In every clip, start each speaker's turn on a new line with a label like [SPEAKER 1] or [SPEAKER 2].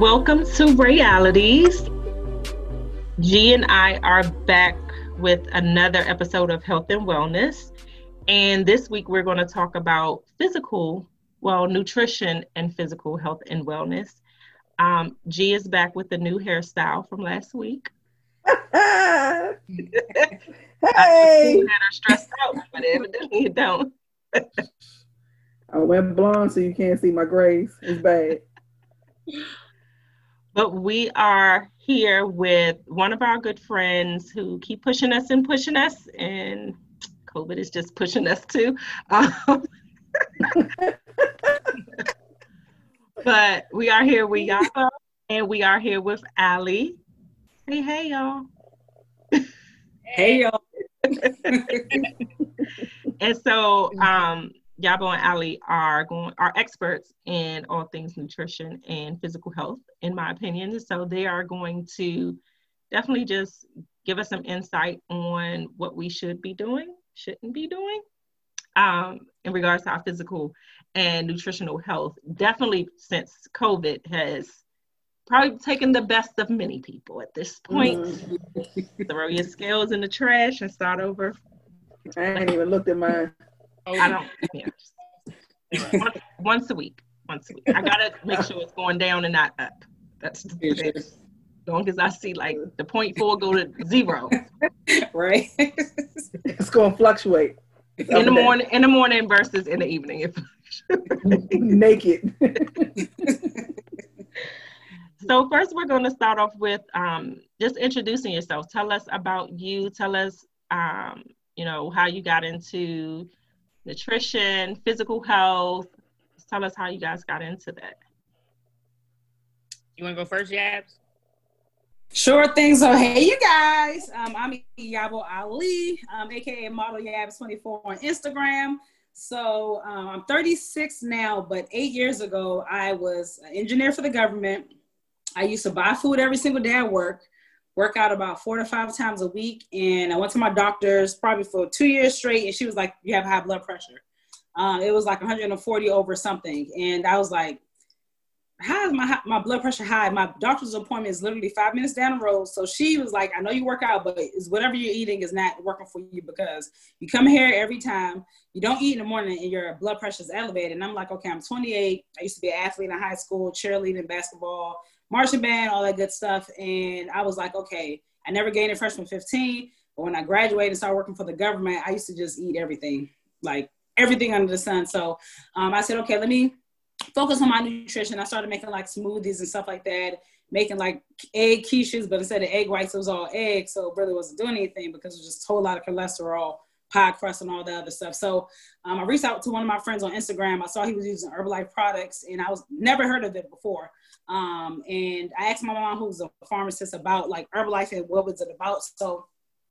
[SPEAKER 1] welcome to Realities. G and I are back with another episode of Health and Wellness. And this week we're going to talk about physical, well, nutrition and physical health and wellness. Um, G is back with the new hairstyle from last week.
[SPEAKER 2] hey!
[SPEAKER 1] I had her stressed out, but evidently it don't.
[SPEAKER 2] I went blonde so you can't see my grays. It's bad.
[SPEAKER 1] But we are here with one of our good friends who keep pushing us and pushing us, and COVID is just pushing us too. Um, but we are here with Yabo, and we are here with Ali. Hey, hey, y'all.
[SPEAKER 3] Hey y'all.
[SPEAKER 1] And so, um, Yabo and Ali are going are experts in all things nutrition and physical health, in my opinion. So they are going to definitely just give us some insight on what we should be doing, shouldn't be doing, um, in regards to our physical and nutritional health. Definitely since COVID has probably taken the best of many people at this point. Throw your scales in the trash and start over.
[SPEAKER 2] I ain't even looked at mine.
[SPEAKER 1] I don't. Yeah. once, once a week. Once a week. I gotta make sure it's going down and not up. That's the
[SPEAKER 3] Yeah,
[SPEAKER 1] thing.
[SPEAKER 3] sure.
[SPEAKER 1] As long as I see like the point four go to zero
[SPEAKER 3] right?
[SPEAKER 2] It's gonna fluctuate. It's
[SPEAKER 1] in the
[SPEAKER 2] and down.
[SPEAKER 1] morning, in the morning versus in the evening. If-
[SPEAKER 2] Naked.
[SPEAKER 1] so first, we're going to start off with um, just introducing yourself. Tell us about you. Tell us, um, you know, how you got into nutrition, physical health. Tell us how you guys got into that.
[SPEAKER 4] You want to go first, Yabs?
[SPEAKER 3] Sure thing. So, hey, you guys. Um, I'm Yabo Ali, um, aka Model Yabs24 on Instagram. So, um, I'm 36 now, but eight years ago, I was an engineer for the government. I used to buy food every single day at work, work out about four to five times a week. And I went to my doctor's probably for two years straight, and she was like, You have high blood pressure. Um, it was like 140 over something. And I was like, how is my my blood pressure high? My doctor's appointment is literally five minutes down the road. So she was like, I know you work out, but is whatever you're eating is not working for you because you come here every time. You don't eat in the morning and your blood pressure is elevated. And I'm like, okay, I'm 28. I used to be an athlete in high school, cheerleading, basketball, marching band, all that good stuff. And I was like, okay, I never gained it freshman 15. But when I graduated and started working for the government, I used to just eat everything, like everything under the sun. So um, I said, okay, let me focus on my nutrition. I started making like smoothies and stuff like that, making like egg quiches, but instead of egg whites, it was all eggs. So it really wasn't doing anything because it was just a whole lot of cholesterol, pie crust, and all that other stuff. So um, I reached out to one of my friends on Instagram. I saw he was using Herbalife products, and I was never heard of it before. Um, and I asked my mom, who's a pharmacist, about like Herbalife and what was it about. So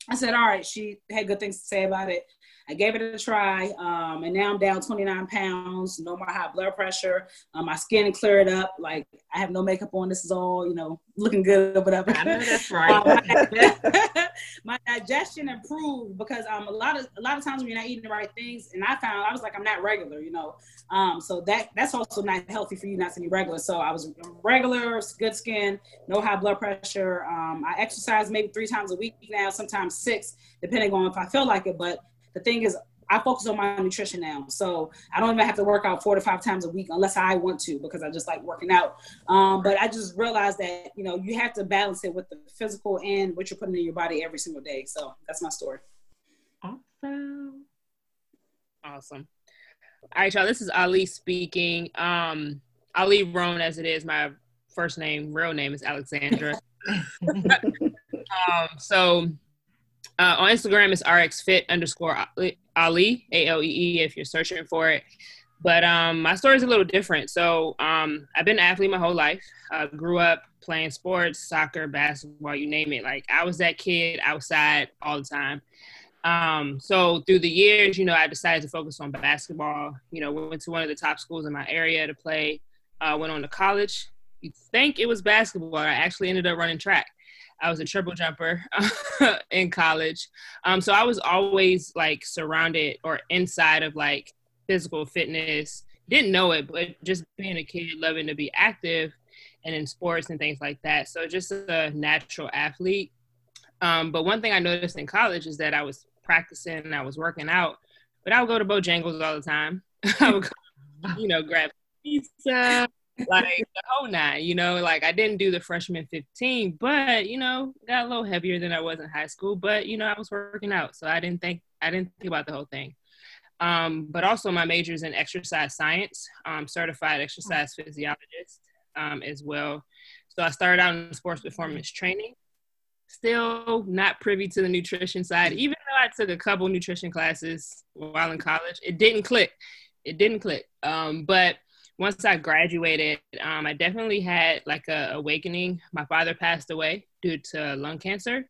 [SPEAKER 3] I said, all right, she had good things to say about it. I gave it a try, um, and now I'm down 29 pounds, no more high blood pressure. Um, my skin cleared up. Like I have no makeup on. This is all, you know, looking good or whatever.
[SPEAKER 1] I know that's right.
[SPEAKER 3] my digestion improved because um a lot of a lot of times when you're not eating the right things, and I found I was like I'm not regular, you know. Um, so that that's also not healthy for you not to be regular. So I was regular, good skin, no high blood pressure. Um, I exercise maybe three times a week now, sometimes six, depending on if I feel like it. But the thing is, I focus on my nutrition now. So I don't even have to work out four to five times a week unless I want to because I just like working out. Um, but I just realized that, you know, you have to balance it with the physical and what you're putting in your body every single day. So that's my story.
[SPEAKER 1] awesome.
[SPEAKER 4] Awesome. All right, y'all. This is Ali speaking. Um, Ali Roan, as it is, my first name, real name is Alexandra. um, so uh, on Instagram it's rxfit underscore Ali, A L E E, if you're searching for it. But um, my story is a little different. So um, I've been an athlete my whole life. I grew up playing sports, soccer, basketball, you name it. Like I was that kid outside all the time. Um, so through the years, you know, I decided to focus on basketball. You know, went to one of the top schools in my area to play. Uh, went on to college. You think it was basketball? I actually ended up running track. I was a triple jumper in college. Um, so I was always like surrounded or inside of like physical fitness. Didn't know it, but just being a kid, loving to be active. and in sports and things like that. So just a natural athlete. Um, but one thing I noticed in college is that I was practicing and I was working out, but I would go to Bojangles all the time. I would, go, you know, grab pizza, like the whole nine. You know, like I didn't do the freshman 15, but you know, got a little heavier than I was in high school. But you know, I was working out, so I didn't think I didn't think about the whole thing. Um, but also my major is in exercise science, um, certified exercise physiologist um, as well. So I started out in sports performance training. Still not privy to the nutrition side, even though I took a couple nutrition classes while in college. It didn't click. It didn't click. Um, but once I graduated, um, I definitely had like a awakening. My father passed away due to lung cancer,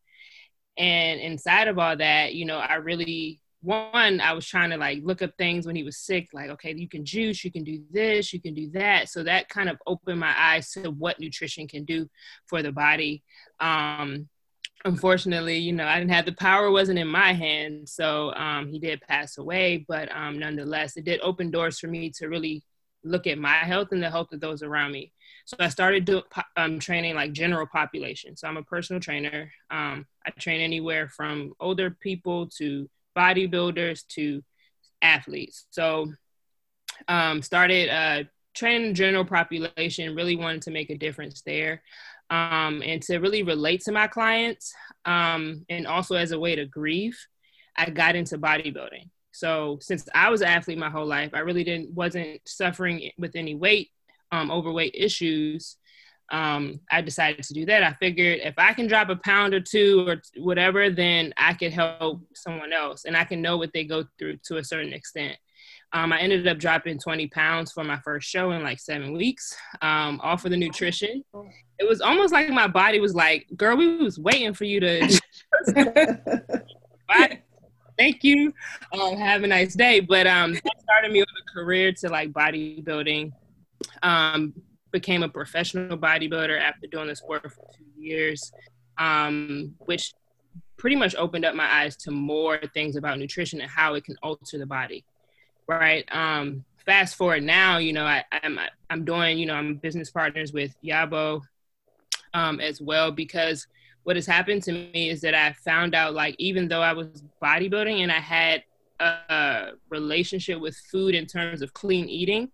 [SPEAKER 4] and inside of all that, you know, I really one i was trying to like look up things when he was sick like okay you can juice you can do this you can do that. So that kind of opened my eyes to what nutrition can do for the body. Um unfortunately you know i didn't have the power wasn't in my hands. So um he did pass away but um nonetheless it did open doors for me to really look at my health and the health of those around me so i started doing um, training like general population so i'm a personal trainer um, i train anywhere from older people to bodybuilders to athletes. So um, started uh, training general population, really wanted to make a difference there. Um, and to really relate to my clients um, and also as a way to grieve, I got into bodybuilding. So since I was an athlete my whole life, I really didn't wasn't suffering with any weight, um, overweight issues um, I decided to do that. I figured if I can drop a pound or two or whatever, then I could help someone else and I can know what they go through to a certain extent. Um, I ended up dropping 20 pounds for my first show in like seven weeks, um, all for the nutrition. It was almost like my body was like, girl, we was waiting for you to. Thank you. Um, have a nice day. But um, that started me on a career to like bodybuilding. Um, became a professional bodybuilder after doing the sport for two years, um, which pretty much opened up my eyes to more things about nutrition and how it can alter the body. Right. Um, fast forward now, you know, I, I'm I'm doing, you know, I'm business partners with Yabo um, as well because what has happened to me is that I found out like even though I was bodybuilding and I had a relationship with food in terms of clean eating,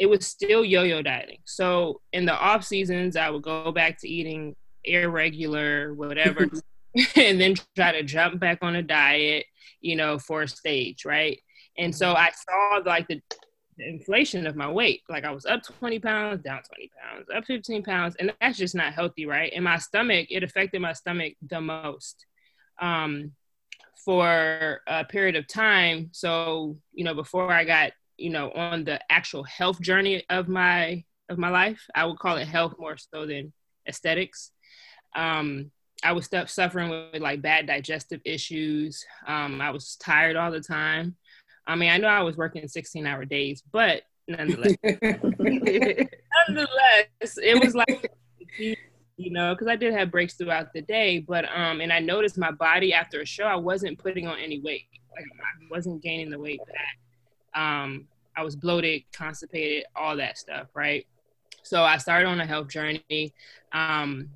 [SPEAKER 4] it was still yo-yo dieting. So in the off seasons, I would go back to eating irregular, whatever, and then try to jump back on a diet, you know, for a stage, right? And so I saw like the, inflation of my weight. Like I was up 20 pounds, down 20 pounds, up 15 pounds, and that's just not healthy, right? And my stomach, it affected my stomach the most. Um, for a period of time. So, you know, before I got you know on the actual health journey of my of my life i would call it health more so than aesthetics um, i was st- suffering with like bad digestive issues um, i was tired all the time i mean i know i was working 16 hour days but nonetheless. Nonetheless it was like you know because i did have breaks throughout the day but um and i noticed my body after a show i wasn't putting on any weight. Like i wasn't gaining the weight back. Um, I was bloated, constipated, all that stuff, right? So I started on a health journey, um,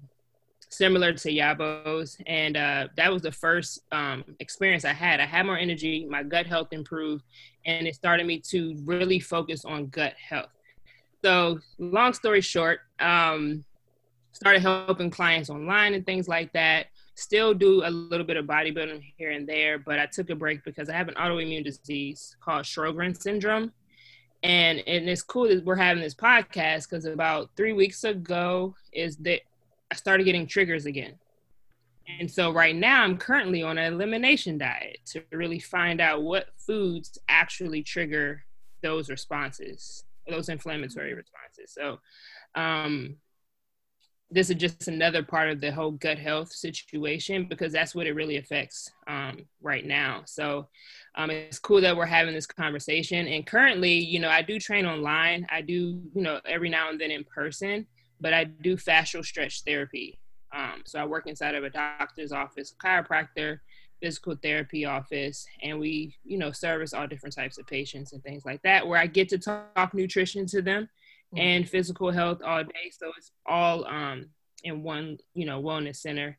[SPEAKER 4] similar to Yabo's, and uh, that was the first um, experience I had. I had more energy, my gut health improved, and it started me to really focus on gut health. So, long story short, um, started helping clients online and things like that still do a little bit of bodybuilding here and there, but I took a break because I have an autoimmune disease called Sjogren syndrome. And, and it's cool that we're having this podcast because about three weeks ago is that I started getting triggers again. And so right now I'm currently on an elimination diet to really find out what foods actually trigger those responses, those inflammatory responses. So um, this is just another part of the whole gut health situation because that's what it really affects um, right now. So um, it's cool that we're having this conversation. And currently, you know, I do train online. I do, you know, every now and then in person, but I do fascial stretch therapy. Um, so I work inside of a doctor's office, chiropractor, physical therapy office, and we, you know, service all different types of patients and things like that, where I get to talk nutrition to them mm-hmm. and physical health all day. So it's all um, in one, you know, wellness center.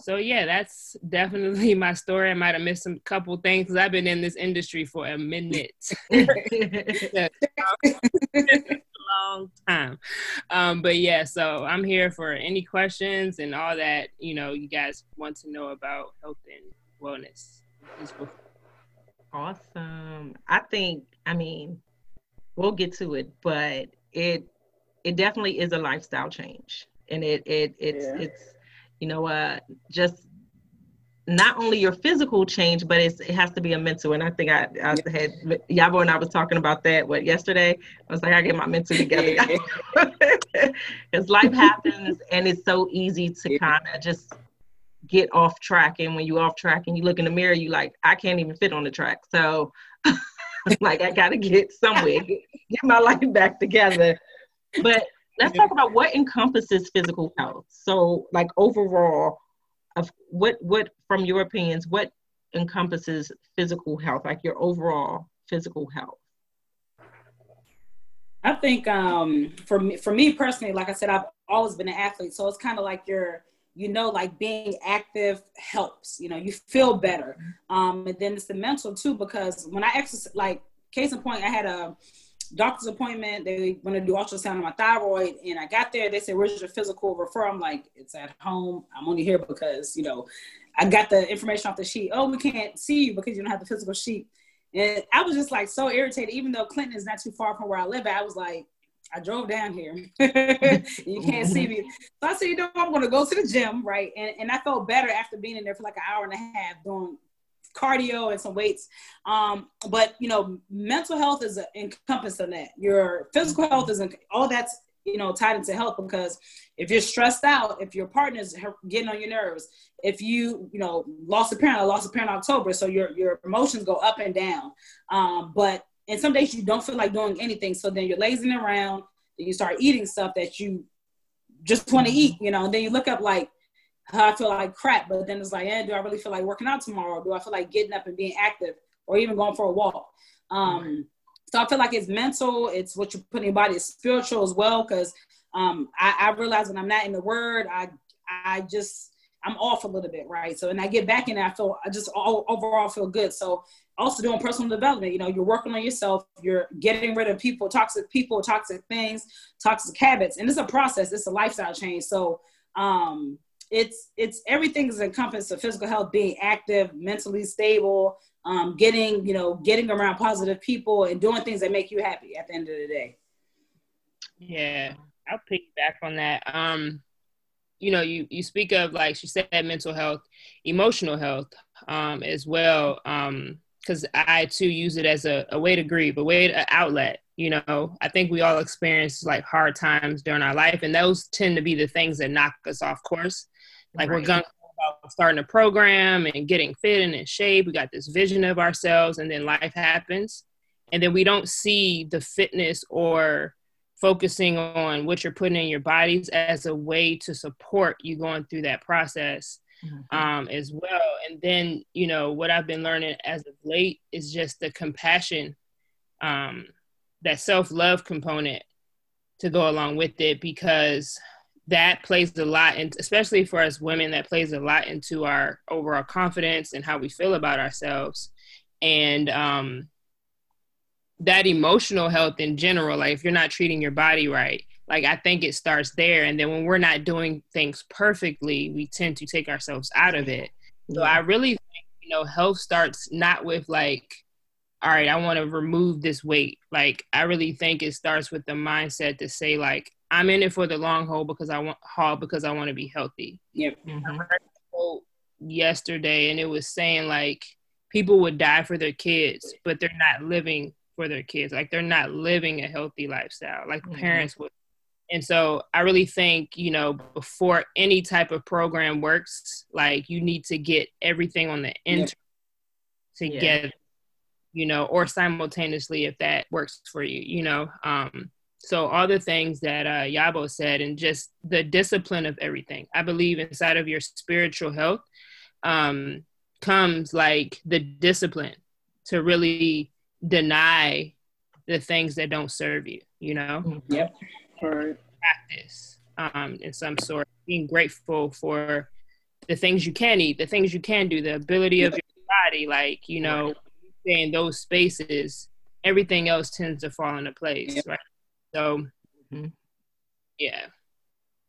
[SPEAKER 4] So yeah, that's definitely my story. I might have missed a couple things because I've been in this industry for a minute. long time. Um, but yeah, so I'm here for any questions and all that, you know, you guys want to know about health and wellness.
[SPEAKER 1] Awesome. I think, I mean, we'll get to it, but it it definitely is a lifestyle change. And it it it's yeah. it's you know uh just not only your physical change, but it has to be a mental. And I think I, I had Yabo and I was talking about that what yesterday. I was like, I get my mental together because life happens, and it's so easy to kind of just get off track. And when you off track and you look in the mirror, you like, I can't even fit on the track. So, like, I got to get somewhere, get, get my life back together. But let's talk about what encompasses physical health. So, like overall of what what from your opinions what encompasses physical health like your overall physical health?
[SPEAKER 3] I think um for me for me personally like i said i've always been an athlete so it's kind of like your you know like being active helps you know you feel better. Um and then it's the mental too because when i exercise like case in point i had a doctor's appointment. They want to do ultrasound on my thyroid, and I got there. They said, "Where's your physical referral?" I'm like, "It's at home. I'm only here because you know, I got the information off the sheet. Oh, we can't see you because you don't have the physical sheet." And I was just like so irritated. Even though Clinton is not too far from where I live, I was like, I drove down here. you can't see me. So I said, you know, I'm going to go to the gym, right? And, and I felt better after being in there for like an hour and a half doing cardio and some weights. Um, but you know, mental health is encompassed in that. Your physical health is all that's you know tied into health because if you're stressed out, if your partner's getting on your nerves, if you you know lost a parent, I lost a parent in October, so your your emotions go up and down. Um, but and some days you don't feel like doing anything, so then you're lazing around. and you start eating stuff that you just want to eat, you know. And then you look up like I feel like crap, but then it's like, eh, do I really feel like working out tomorrow? Do I feel like getting up and being active or even going for a walk? Um, so I feel like it's mental, it's what you put in your body, it's spiritual as well. Cause um, I, I realize when I'm not in the word, I I just I'm off a little bit, right? So and I get back in, I feel I just all, overall feel good. So also doing personal development, you know, you're working on yourself, you're getting rid of people, toxic people, toxic things, toxic habits, and it's a process. It's a lifestyle change. So um, it's it's everything is encompassed of physical health, being active, mentally stable, um, getting you know getting around positive people and doing things that make you happy at the end of the day.
[SPEAKER 4] Yeah, I'll piggyback on that. Um, you know, you you speak of like she said, mental health, emotional health, um, as well. Um, because I too use it as a, a way to grieve, a way to outlet. You know, I think we all experience like hard times during our life, and those tend to be the things that knock us off course. Like right. we're going about starting a program and getting fit and in shape. We got this vision of ourselves, and then life happens, and then we don't see the fitness or focusing on what you're putting in your bodies as a way to support you going through that process mm-hmm. um, as well. And then, you know, what I've been learning as of late is just the compassion, um, that self love component to go along with it because that plays a lot and especially for us women that plays a lot into our overall confidence and how we feel about ourselves. And um that emotional health in general like if you're not treating your body right like i think it starts there. And then when we're not doing things perfectly we tend to take ourselves out of it. So i really think you know health starts not with like all right i want to remove this weight. Like i really think it starts with the mindset to say like I'm in it for the long haul because I want haul because I want to be healthy.
[SPEAKER 3] Yep. Mm-hmm.
[SPEAKER 4] yesterday and it was saying like people would die for their kids, but they're not living for their kids. Like they're not living a healthy lifestyle like mm-hmm. parents would. And so I really think, you know, before any type of program works, like you need to get everything on the internet yep. together, yeah. you know, or simultaneously if that works for you, you know. Um so all the things that uh, Yabo said, and just the discipline of everything. I believe inside of your spiritual health um, comes like the discipline to really deny the things that don't serve you. you know?
[SPEAKER 1] Mm-hmm.
[SPEAKER 3] Yep.
[SPEAKER 2] All right.
[SPEAKER 4] Practice um, in some sort, being grateful for the things you can eat, the things you can do, the ability of your body. Like, you know, in those spaces, everything else tends to fall into place,
[SPEAKER 3] Yep.
[SPEAKER 4] right? So,
[SPEAKER 1] Mhm.
[SPEAKER 4] yeah,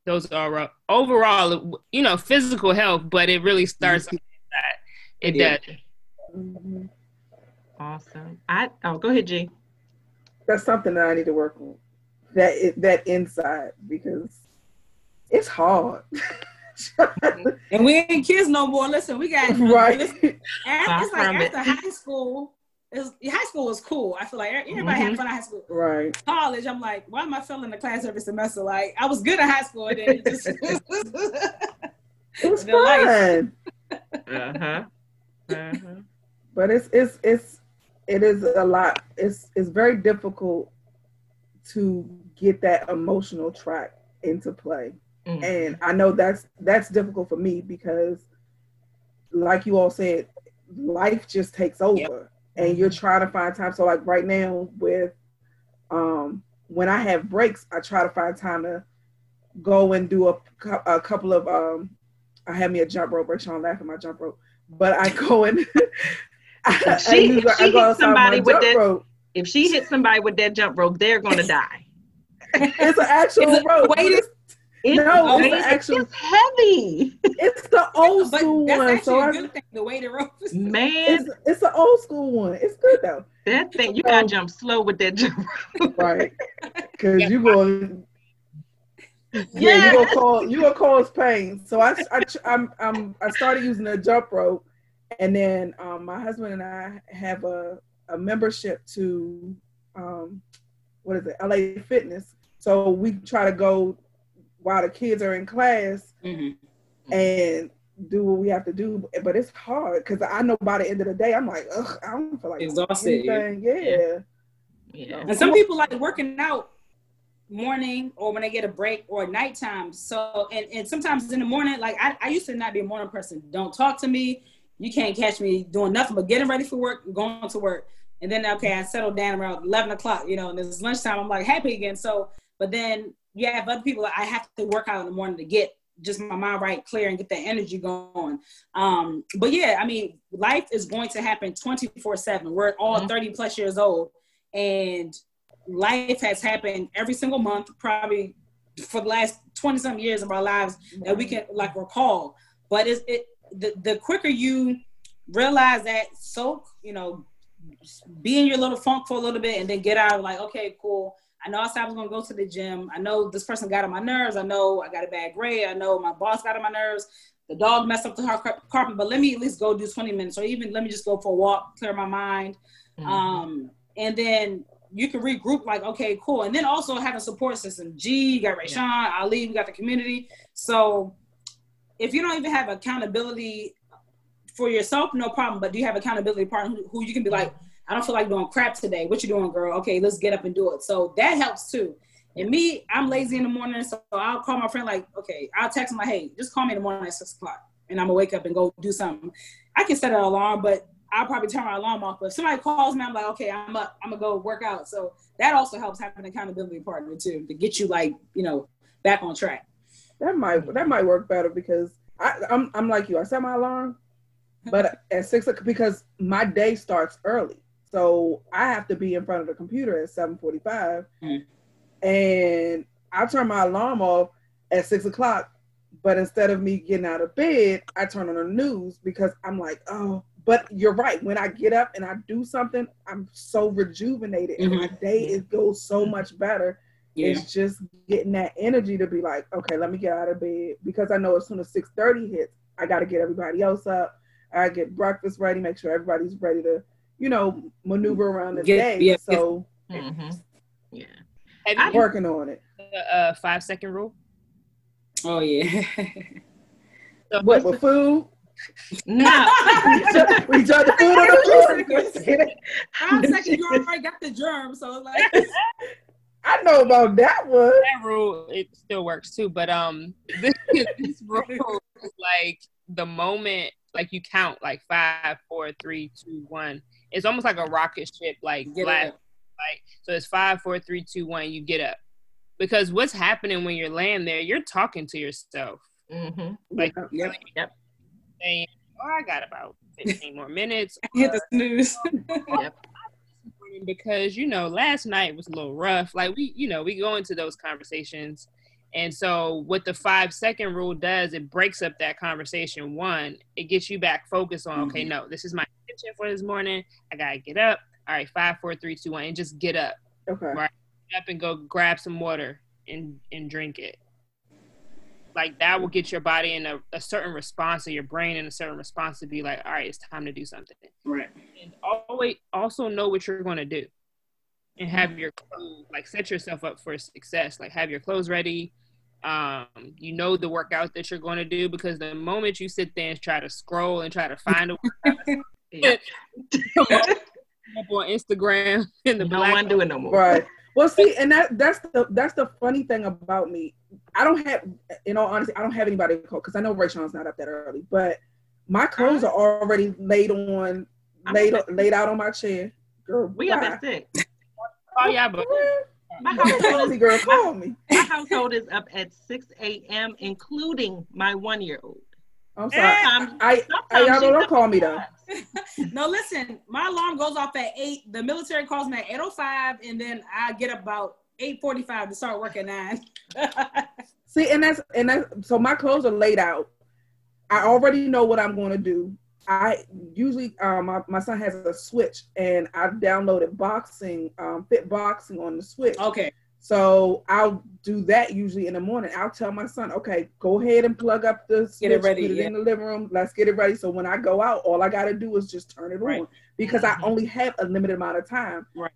[SPEAKER 4] those are uh, overall, you know, physical health, but it really starts with that. It
[SPEAKER 3] Yeah.
[SPEAKER 4] does.
[SPEAKER 2] Mhm.
[SPEAKER 1] Awesome. I oh go ahead, G.
[SPEAKER 2] That's something that I need to work on. That that inside because it's hard.
[SPEAKER 3] And we ain't kids no more. Listen, we got
[SPEAKER 2] right.
[SPEAKER 3] listen, after, it's like
[SPEAKER 1] Far from it.
[SPEAKER 3] after high school. It's, high school was cool. I feel like everybody had fun in high school.
[SPEAKER 2] Right.
[SPEAKER 3] College, I'm like, why am I failing the class every semester? Like, I was good in high school, and then it just
[SPEAKER 2] It was
[SPEAKER 3] The
[SPEAKER 2] fun.
[SPEAKER 1] Uh-huh. Uh-huh.
[SPEAKER 2] but it's it's it's it is a lot it's it's very difficult to get that emotional track into play
[SPEAKER 1] Mm.
[SPEAKER 2] and i know that's that's difficult for me because like you all said life just takes over and you're trying to find time so like right now with um when i have breaks i try to find time to go and do a, a couple of um i had me a jump rope Sean laughing at my jump rope but i go and I,
[SPEAKER 1] If she- if she
[SPEAKER 2] I go
[SPEAKER 1] hits somebody with that-
[SPEAKER 2] rope.
[SPEAKER 1] If she hits somebody with that jump rope, they're gonna die.
[SPEAKER 2] it's an actual
[SPEAKER 3] Is it
[SPEAKER 2] rope
[SPEAKER 3] weighted?
[SPEAKER 1] It's,
[SPEAKER 2] No,
[SPEAKER 3] it's
[SPEAKER 2] the
[SPEAKER 1] it's,
[SPEAKER 2] actual-
[SPEAKER 1] it's heavy.
[SPEAKER 2] it's the old
[SPEAKER 3] but
[SPEAKER 2] school
[SPEAKER 3] that's
[SPEAKER 2] one so
[SPEAKER 3] a
[SPEAKER 2] I,
[SPEAKER 3] good thing. The way the rope is.
[SPEAKER 1] Man,
[SPEAKER 2] it's it's an old school one it's good though
[SPEAKER 1] that thing you gotta jump slow with that jump rope.
[SPEAKER 2] right because you going yeah,
[SPEAKER 1] Yeah.
[SPEAKER 2] you gonna call you gonna cause pain. So I I I'm, I'm I started using a jump rope, and then um, my husband and I have a a membership to um, what is it LA Fitness. So we try to go while the kids are in class
[SPEAKER 3] Mhm.
[SPEAKER 2] and do what we have to do. But it's hard because I know by the end of the day I'm like, ugh, I don't feel like
[SPEAKER 3] Exhausted, yeah.
[SPEAKER 2] anything. Yeah.
[SPEAKER 1] Yeah.
[SPEAKER 3] And some people like working out morning or when they get a break or nighttime. So and, and sometimes in the morning, like I, I used to not be a morning person. Don't talk to me. You can't catch me doing nothing but getting ready for work, going to work. And then okay, I settle down around eleven o'clock, you know, and it's lunchtime. I'm like happy again. So but then you have other people I have to work out in the morning to get just my mind right clear and get that energy going. Um, but yeah, I mean, life is going to happen 24 7. We're all
[SPEAKER 1] Mhm.
[SPEAKER 3] 30 plus years old and life has happened every single month, probably for the last 20 some years of our lives that we can like recall. But it's it the, the quicker you realize that soak, you know, be in your little funk for a little bit and then get out like, okay, cool. I know I said I was gonna go to the gym. I know this person got on my nerves. I know I got a bad grade. I know my boss got on my nerves. The dog messed up the carpet, but let me at least go do 20 minutes or even let me just go for a walk, clear my mind.
[SPEAKER 1] Mhm.
[SPEAKER 3] Um, and then you can regroup like, okay, cool. And then also have a support system. G, you got Rayshawn, Ali, we got the community. So if you don't even have accountability for yourself, no problem. But do you have accountability partner who, who you can be like, I don't feel like doing crap today. What you doing, girl? Okay, let's get up and do it. So that helps too. And me, I'm lazy in the morning, so I'll call my friend like, okay, I'll text him like, hey, just call me in the morning at six o'clock, and I'm gonna wake up and go do something. I can set an alarm, but I'll probably turn my alarm off. But if somebody calls me, I'm like, okay, I'm up. I'm gonna go work out. So that also helps having an accountability partner too to get you like, you know, back on track.
[SPEAKER 2] That might that might work better because I, I'm I'm like you. I set my alarm, but at six o'clock because my day starts early, so I have to be in front of the computer at seven forty five,
[SPEAKER 3] Mm.
[SPEAKER 2] and I turn my alarm off at six o'clock. But instead of me getting out of bed, I turn on the news because I'm like, oh. But you're right. When I get up and I do something, I'm so rejuvenated, and my day it goes so much better.
[SPEAKER 3] Yeah.
[SPEAKER 2] It's just getting that energy to be like, okay, let me get out of bed because I know as soon as six thirty hits, I got to get everybody else up. I get breakfast ready, make sure everybody's ready to, you know, maneuver around the
[SPEAKER 3] Get-
[SPEAKER 2] day.
[SPEAKER 3] yeah,
[SPEAKER 2] so
[SPEAKER 1] Mhm. Yeah. I-
[SPEAKER 4] you
[SPEAKER 2] working on it.
[SPEAKER 4] the uh, five second rule?
[SPEAKER 3] Oh yeah.
[SPEAKER 4] So
[SPEAKER 2] What with food?
[SPEAKER 1] No.
[SPEAKER 2] we judge the food on the floor.
[SPEAKER 3] I'm second, you already got the germ, so like
[SPEAKER 2] I know about that one.
[SPEAKER 4] that rule it still works too. But um, this, this rule is like the moment like you count like five, four, three, two, one. It's almost like a rocket ship, like
[SPEAKER 3] Get
[SPEAKER 4] blast. Like so, it's five, four, three, two, one. You get up because what's happening when you're laying there? You're talking to yourself.
[SPEAKER 1] Mm-hmm.
[SPEAKER 4] Like,
[SPEAKER 1] yep, yep.
[SPEAKER 4] Saying, "Oh, I got about 15 more minutes."
[SPEAKER 3] I Hit the snooze.
[SPEAKER 1] yep
[SPEAKER 4] because you know last night was a little rough like we you know we go into those conversations and so what the five second rule does it breaks up that conversation one it gets you back focused on okay
[SPEAKER 3] Mm-hmm.
[SPEAKER 4] no this is my intention for this morning i gotta get up. All right five four three two one and just get up.
[SPEAKER 2] Okay.
[SPEAKER 4] right. Get up and go grab some water and and drink it. Like that will get your body in a, a certain response or your brain in a certain response to be like all right it's time to do something.
[SPEAKER 3] Right.
[SPEAKER 4] and always also know what you're going to do and have your clothes like set yourself up for success. Like have your clothes ready. Um you know the workout that you're going to do because the moment you sit there and try to scroll and try to find a workout
[SPEAKER 1] Yeah.
[SPEAKER 4] up on instagram in the
[SPEAKER 1] You don't
[SPEAKER 4] black
[SPEAKER 1] want to do no more.
[SPEAKER 2] Right. Well, see, and that that's the that's the funny thing about me. I don't have, in all honesty, I don't have anybody to call because I know Rayshon's not up that early. But my clothes are already laid on, laid
[SPEAKER 1] up
[SPEAKER 2] laid out on my chair. Girl,
[SPEAKER 1] We up
[SPEAKER 2] bye.
[SPEAKER 1] at six.
[SPEAKER 4] oh yeah but
[SPEAKER 1] My
[SPEAKER 2] Crazy
[SPEAKER 1] household,
[SPEAKER 2] girl, call me.
[SPEAKER 1] my household is up at 6 a.m., including my one year old.
[SPEAKER 2] I'm sorry.
[SPEAKER 1] Sometimes,
[SPEAKER 2] I, I y'all don't call me though.
[SPEAKER 3] No, listen, my alarm goes off at eight. The military calls me at 805, and then I get about 845 to start work at nine.
[SPEAKER 2] See, and that's and that's so my clothes are laid out. I already know what I'm going to do. I usually um my, my son has a switch and I've downloaded boxing um fit boxing on the switch.
[SPEAKER 3] okay.
[SPEAKER 2] So I'll do that usually in the morning. I'll tell my son, okay, go ahead and plug up the switch,
[SPEAKER 3] Get it ready,
[SPEAKER 2] it
[SPEAKER 3] yeah.
[SPEAKER 2] in the living room. Let's get it ready. So when I go out, all I got to do is just turn it
[SPEAKER 3] Right.
[SPEAKER 2] on because I
[SPEAKER 1] Mhm.
[SPEAKER 2] only have a limited amount of time.
[SPEAKER 3] Right.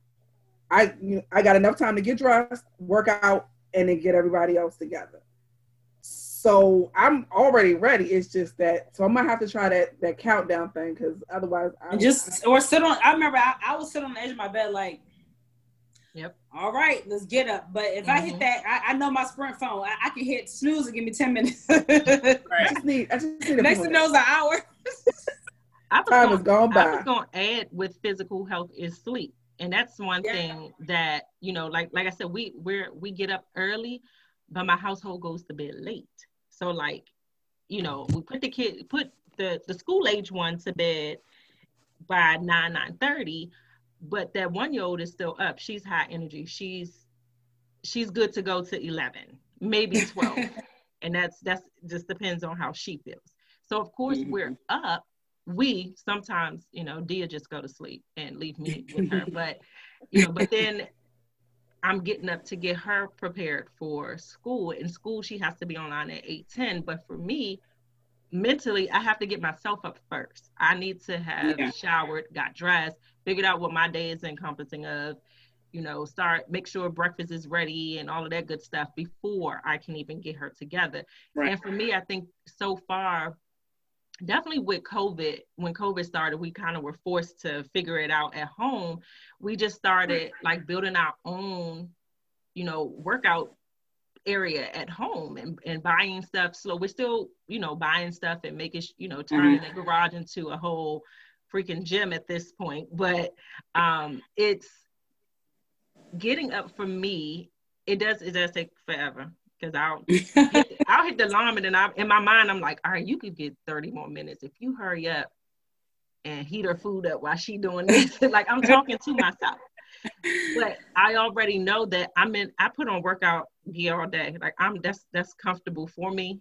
[SPEAKER 2] I you know, I got enough time to get dressed, work out, and then get everybody else together. So I'm already ready. It's just that so I might have to try that that countdown thing because otherwise I
[SPEAKER 3] just or sit on. I remember I, I would sit on the edge of my bed like,
[SPEAKER 1] Yep.
[SPEAKER 3] all right, let's get up. But if I hit
[SPEAKER 1] Mhm.
[SPEAKER 3] that, I, I know my sprint phone. I, I can hit snooze and give me ten minutes.
[SPEAKER 2] I
[SPEAKER 4] right
[SPEAKER 2] just need I just need a
[SPEAKER 3] Next
[SPEAKER 2] few
[SPEAKER 3] thing
[SPEAKER 2] minutes.
[SPEAKER 3] knows, an hour.
[SPEAKER 1] I was
[SPEAKER 2] time
[SPEAKER 1] gonna-
[SPEAKER 2] is gone
[SPEAKER 1] I was going to add with physical health is sleep, and that's one
[SPEAKER 3] Yeah.
[SPEAKER 1] thing that you know, like like I said, we we're we get up early, but my household goes to bed late. So like, you know, we put the kid put the the school age one to bed by nine nine thirty, but that one year old is still up. She's high energy. She's she's good to go to eleven, maybe twelve, and that's that's just depends on how she feels. So of course
[SPEAKER 3] Mhm.
[SPEAKER 1] we're up. We sometimes, you know, Dia just go to sleep and leave me with her. But you know, but then I'm getting up to get her prepared for school. In school, she has to be online at eight ten. But for me, mentally, I have to get myself up first. I need to have
[SPEAKER 3] Yeah.
[SPEAKER 1] showered, got dressed, figured out what my day is encompassing of. You know, start make sure breakfast is ready and all of that good stuff before I can even get her together.
[SPEAKER 3] Right.
[SPEAKER 1] And for me, I think so far, definitely with COVID, when COVID started, we kind of were forced to figure it out at home. We just started like building our own, you know, workout area at home and, and buying stuff. So we're still, you know, buying stuff and making, you know, turning mm-hmm. the garage into a whole freaking gym at this point. But um it's getting up for me, it does it does take forever because I'll hit, I'll hit the alarm and then I in my mind I'm like, all right, you could get 30 more minutes if you hurry up and heat her food up while she doing this. like I'm talking to myself. But I already know that I'm in I put on workout gear all day. Like I'm that's that's comfortable for me.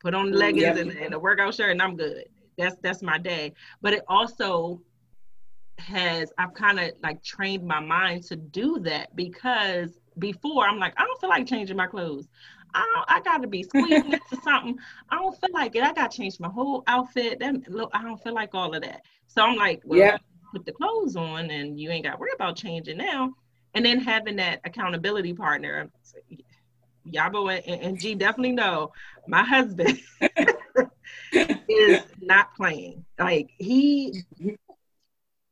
[SPEAKER 1] Put on leggings
[SPEAKER 3] Yep.
[SPEAKER 1] and, and a workout shirt and I'm good. That's that's my day. But it also has I've kind of like trained my mind to do that because before I'm like, I don't feel like changing my clothes. I I got to be squeezing into something. I don't feel like it. I got to change my whole outfit. Then look, I don't feel like all of that. So I'm like, well,
[SPEAKER 3] Yeah.
[SPEAKER 1] put the clothes on, and you ain't got to worry about changing now. And then having that accountability partner, Yabo and, and G definitely know my husband is not playing. Like he,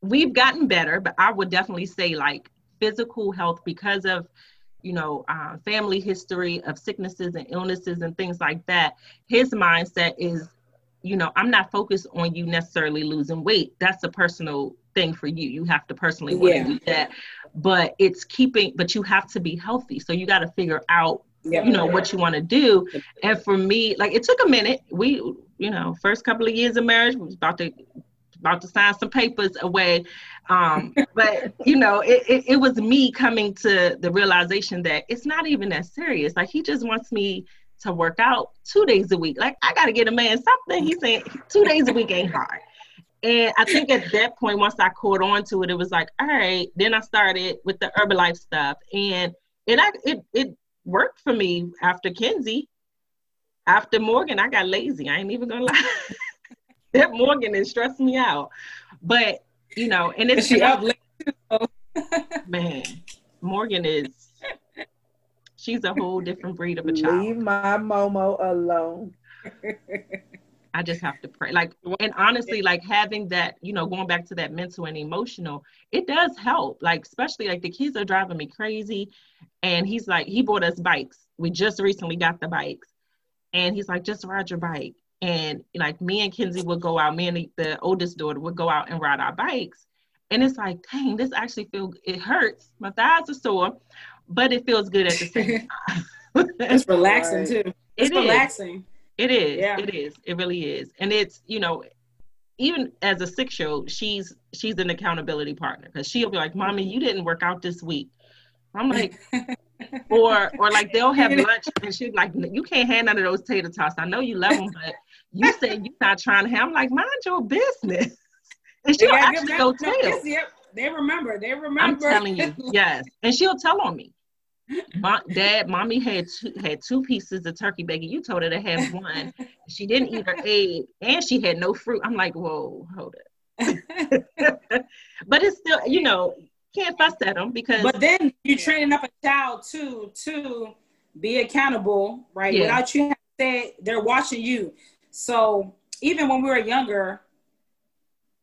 [SPEAKER 1] we've gotten better, but I would definitely say like physical health because of you know uh, family history of sicknesses and illnesses and things like that. His mindset is, you know, I'm not focused on you necessarily losing weight. That's a personal thing for you. You have to personally want
[SPEAKER 3] Yeah.
[SPEAKER 1] to do that. But it's keeping, but you have to be healthy. So you got to figure out, you know, what you want to do. And for me, like it took a minute. We, you know, first couple of years of marriage, we was about to about to sign some papers away. Um, but you know, it, it, it was me coming to the realization that it's not even that serious. Like he just wants me to work out two days a week. Like I gotta get a man something. He's saying two days a week ain't hard. And I think at that point, once I caught on to it, it was like, all right. Then I started with the Herbalife stuff, and it it it worked for me after Kenzie. After Morgan, I got lazy. I ain't even gonna lie. that Morgan is stressed me out. But you know, and it's
[SPEAKER 3] she up late.
[SPEAKER 1] man, Morgan is she's a whole different breed of a child.
[SPEAKER 2] Leave my Momo alone.
[SPEAKER 1] I just have to pray. Like, and honestly, like having that, you know, going back to that mental and emotional, it does help. Like, especially like the kids are driving me crazy. And he's like, he bought us bikes. We just recently got the bikes. And he's like, just ride your bike. And like me and Kenzie would go out, me and the, the oldest daughter would go out and ride our bikes. And it's like, dang, this actually feels it hurts. My thighs are sore, but it feels good at the same time.
[SPEAKER 3] It's relaxing
[SPEAKER 2] Right.
[SPEAKER 3] too. It's
[SPEAKER 1] It is.
[SPEAKER 3] relaxing.
[SPEAKER 1] It is.
[SPEAKER 3] Yeah.
[SPEAKER 1] It is. It really is. And it's, you know, even as a six year old, she's she's an accountability partner because she'll be like, Mommy, you didn't work out this week. I'm like, or or like they'll have lunch and she's like, You can't have none of those tater tots. I know you love them, but you said you're not trying to have. I'm like, mind your business. And she'll actually go tell.
[SPEAKER 3] Yep, they remember. They remember.
[SPEAKER 1] I'm telling you, yes. And she'll tell on me. My, Dad, mommy had two, had two pieces of turkey bacon. You told her to have one. She didn't eat her egg, and she had no fruit. I'm like, whoa, hold it. but it's still, you know, can't fuss at them because
[SPEAKER 3] But then you're training up a child too to be accountable, right?
[SPEAKER 1] Yeah.
[SPEAKER 3] Without you having say they're watching you. So even when we were younger,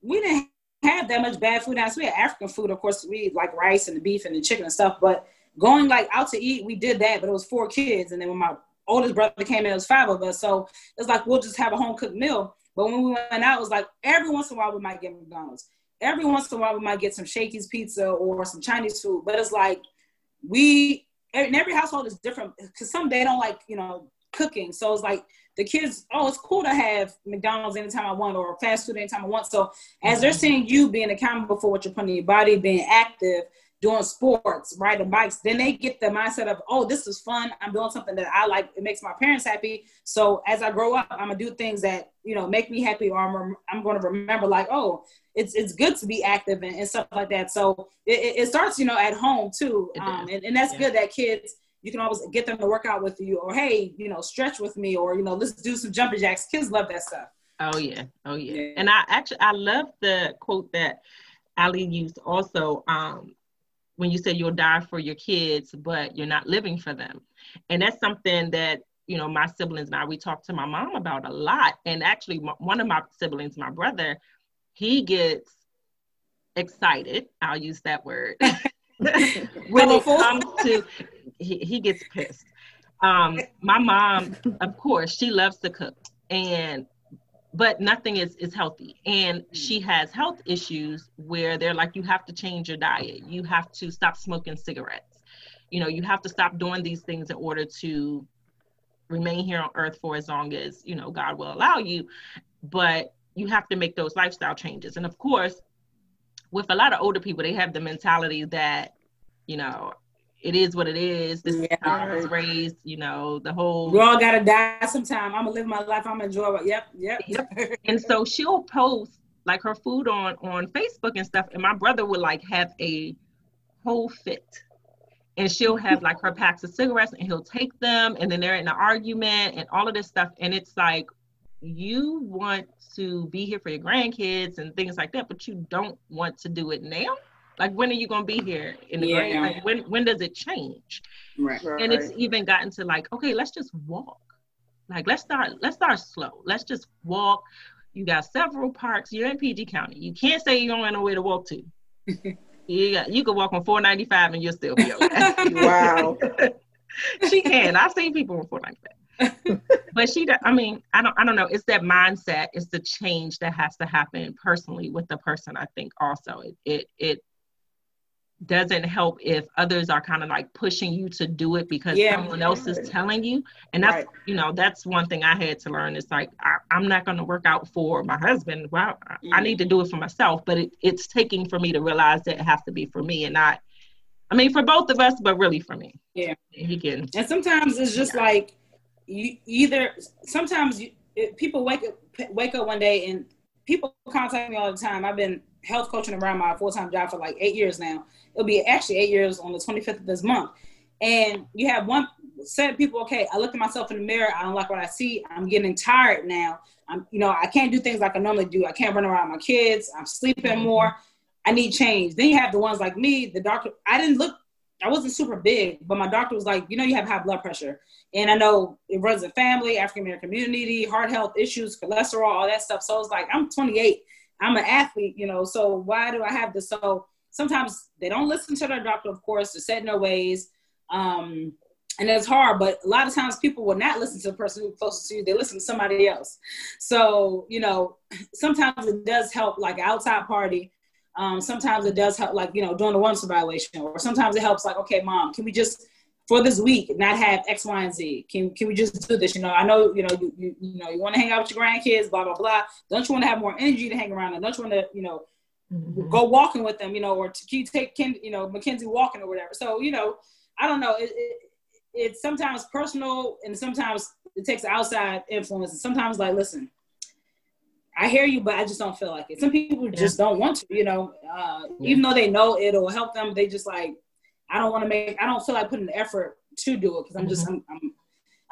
[SPEAKER 3] we didn't have that much bad food. Now, so we had African food, of course, we like rice and the beef and the chicken and stuff. But going like out to eat, we did that, but it was four kids. And then when my oldest brother came in, it was five of us. So it's like we'll just have a home cooked meal. But when we went out, it was like every once in a while we might get McDonald's. Every once in a while we might get some Shakey's pizza or some Chinese food. But it's like we and every household is different because some they don't like you know cooking. So it's like the kids, oh, it's cool to have McDonald's anytime I want or fast food anytime I want. So as they're mm-hmm. seeing you being accountable for what you're putting in your body, being active, doing sports, riding bikes, then they get the mindset of, oh, this is fun. I'm doing something that I like. It makes my parents happy. So as I grow up, I'm gonna do things that you know make me happy, or I'm, I'm going to remember like, oh, it's it's good to be active and, and stuff like that. So it, it- it starts, you know, at home too, um, and, and that's
[SPEAKER 1] Yeah.
[SPEAKER 3] good that kids you can always get them to work out with you, or hey, you know, stretch with me, or you know, let's do some jumping jacks. Kids love that stuff.
[SPEAKER 1] Oh yeah, oh yeah.
[SPEAKER 3] Yeah.
[SPEAKER 1] And I actually I love the quote that Ali used also. Um, when you say you'll die for your kids, but you're not living for them, and that's something that you know my siblings and I we talk to my mom about a lot. And actually, m- one of my siblings, my brother, he gets excited. I'll use that word. when it comes to he, he gets pissed um my mom of course she loves to cook and but nothing is is healthy. And mm-hmm. she has health issues where they're like you have to change your diet. You have to stop smoking cigarettes. You know you have to stop doing these things in order to remain here on earth for as long as you know god will allow you. But you have to make those lifestyle changes. And of course with a lot of older people they have the mentality that you know it is what it is this is how i was raised you know the whole
[SPEAKER 3] We all gotta die sometime. I'm gonna live my life. I'm gonna enjoy it. Yep, yep, yep.
[SPEAKER 1] and so she'll post like her food on on facebook and stuff and my brother would like have a whole fit and she'll have like her packs of cigarettes and he'll take them and then they're in an argument and all of this stuff and it's like you want to be here for your grandkids and things like that but you don't want to do it now like when are you going to be here in the
[SPEAKER 3] Yeah.
[SPEAKER 1] grand like when when does it change
[SPEAKER 3] right.
[SPEAKER 1] and it's even gotten to like okay let's just walk like let's start let's start slow let's just walk you got several parks you're in pg county you can't say you don't have nowhere to walk to you got you can walk on 495 and you'll still be okay
[SPEAKER 2] Wow.
[SPEAKER 1] she can i've seen people on 495 but she, I mean, I don't, I don't know. It's that mindset. It's the change that has to happen personally with the person. I think also it, it, it doesn't help if others are kind of like pushing you to do it because yeah. someone else is telling you and that's right. you know that's one thing i had to learn it's like I, am not going to work out for my husband well mm-hmm. I, need to do it for myself but it, it's taking for me to realize that it has to be for me and not i mean for both of us but really for me
[SPEAKER 3] yeah
[SPEAKER 1] he can
[SPEAKER 3] and sometimes it's just yeah. like you either sometimes you, people wake up wake up one day and people contact me all the time i've been health coaching around my full-time job for like eight years now it'll be actually eight years on the 25th of this month. And you have one set of people, okay, I look at myself in the mirror, I don't like what I see, I'm getting tired now. I'm, you know, I can't do things like I normally do. I can't run around my kids, I'm sleeping mm-hmm. more. I need change. Then you have the ones like me, the doctor, I didn't look, I wasn't super big, but my doctor was like, you know, you have high blood pressure. And I know it runs in family, African American community, heart health issues, cholesterol, all that stuff. So it's like, I'm 28, I'm an athlete, you know, so why do I have this? So sometimes they don't listen to their doctor, of course, they're set in their ways. Um, and it's hard, but a lot of times people will not listen to the person who's closest to you. They listen to somebody else. So, you know, sometimes it does help like outside party. Um, sometimes it does help like, you know, doing a once evaluation or sometimes it helps like, okay, mom, can we just, for this week, not have X, Y, and Z? Can, can we just do this? You know, I know, you know, you, you, you know, you want to hang out with your grandkids, blah, blah, blah. Don't you want to have more energy to hang around? And don't you want to, you know, mm-hmm. go walking with them, you know, or to take Ken, you know, Mackenzie walking or whatever. So, you know, I don't know. It, it, it's sometimes personal and sometimes it takes outside influence. And sometimes like, listen, I hear you, but I just don't feel like it. Some people just don't want to, you know, uh, yeah. even though they know it'll help them, they just like, I don't want to make, I don't feel like putting the effort to do it because I'm just, mm-hmm. I'm,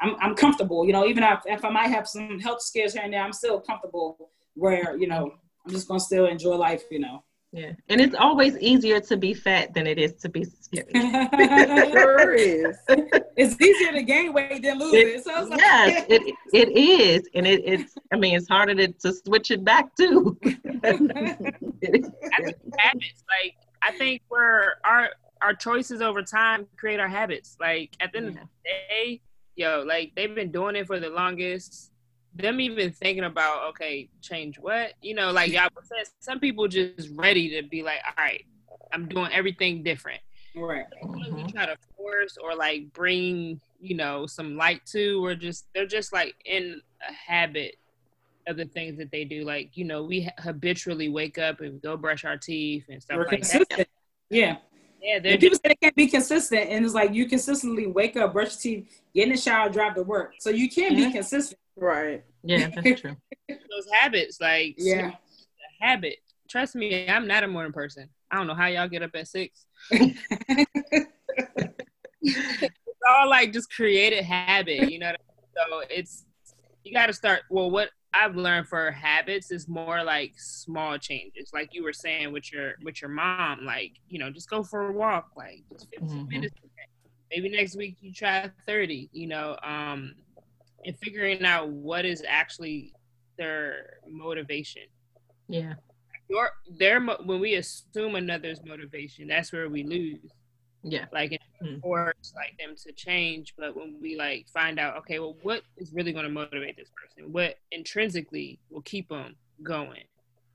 [SPEAKER 3] I'm, I'm, I'm, comfortable, you know, even if, if I might have some health scares here and there, I'm still comfortable where, you know, I'm just gonna still enjoy life, you know.
[SPEAKER 1] Yeah, and it's always easier to be fat than it is to be skinny.
[SPEAKER 2] sure is.
[SPEAKER 3] It's easier to gain weight than lose it. it. So
[SPEAKER 1] like, yes, it it is, and it, it's. I mean, it's harder to, to switch it back too.
[SPEAKER 4] habits, like I think we're our our choices over time create our habits. Like at the end yeah. of the day, yo, like they've been doing it for the longest them even thinking about okay change what you know like y'all said some people just ready to be like all right i'm doing everything different
[SPEAKER 3] right
[SPEAKER 4] mm-hmm. try to force or like bring you know some light to or just they're just like in a habit of the things that they do like you know we habitually wake up and go brush our teeth and stuff We're like consistent. that
[SPEAKER 3] yeah yeah, people say they can't be consistent, and it's like you consistently wake up, brush your teeth, get in the shower, drive to work. So you can mm-hmm. be consistent.
[SPEAKER 2] Right.
[SPEAKER 1] Yeah, that's true.
[SPEAKER 4] Those habits, like
[SPEAKER 3] yeah,
[SPEAKER 4] habit. Trust me, I'm not a morning person. I don't know how y'all get up at six. it's all like just created habit, you know. So it's you got to start. Well, what I've learned for habits is more like small changes, like you were saying with your with your mom. Like you know, just go for a walk, like just 15 mm-hmm. minutes. Maybe next week you try 30. You know, um, and figuring out what is actually their motivation.
[SPEAKER 1] Yeah.
[SPEAKER 4] Your their when we assume another's motivation, that's where we lose.
[SPEAKER 1] Yeah.
[SPEAKER 4] Like it mm. force like them to change, but when we like find out, okay, well, what is really going to motivate this person? What intrinsically will keep them going?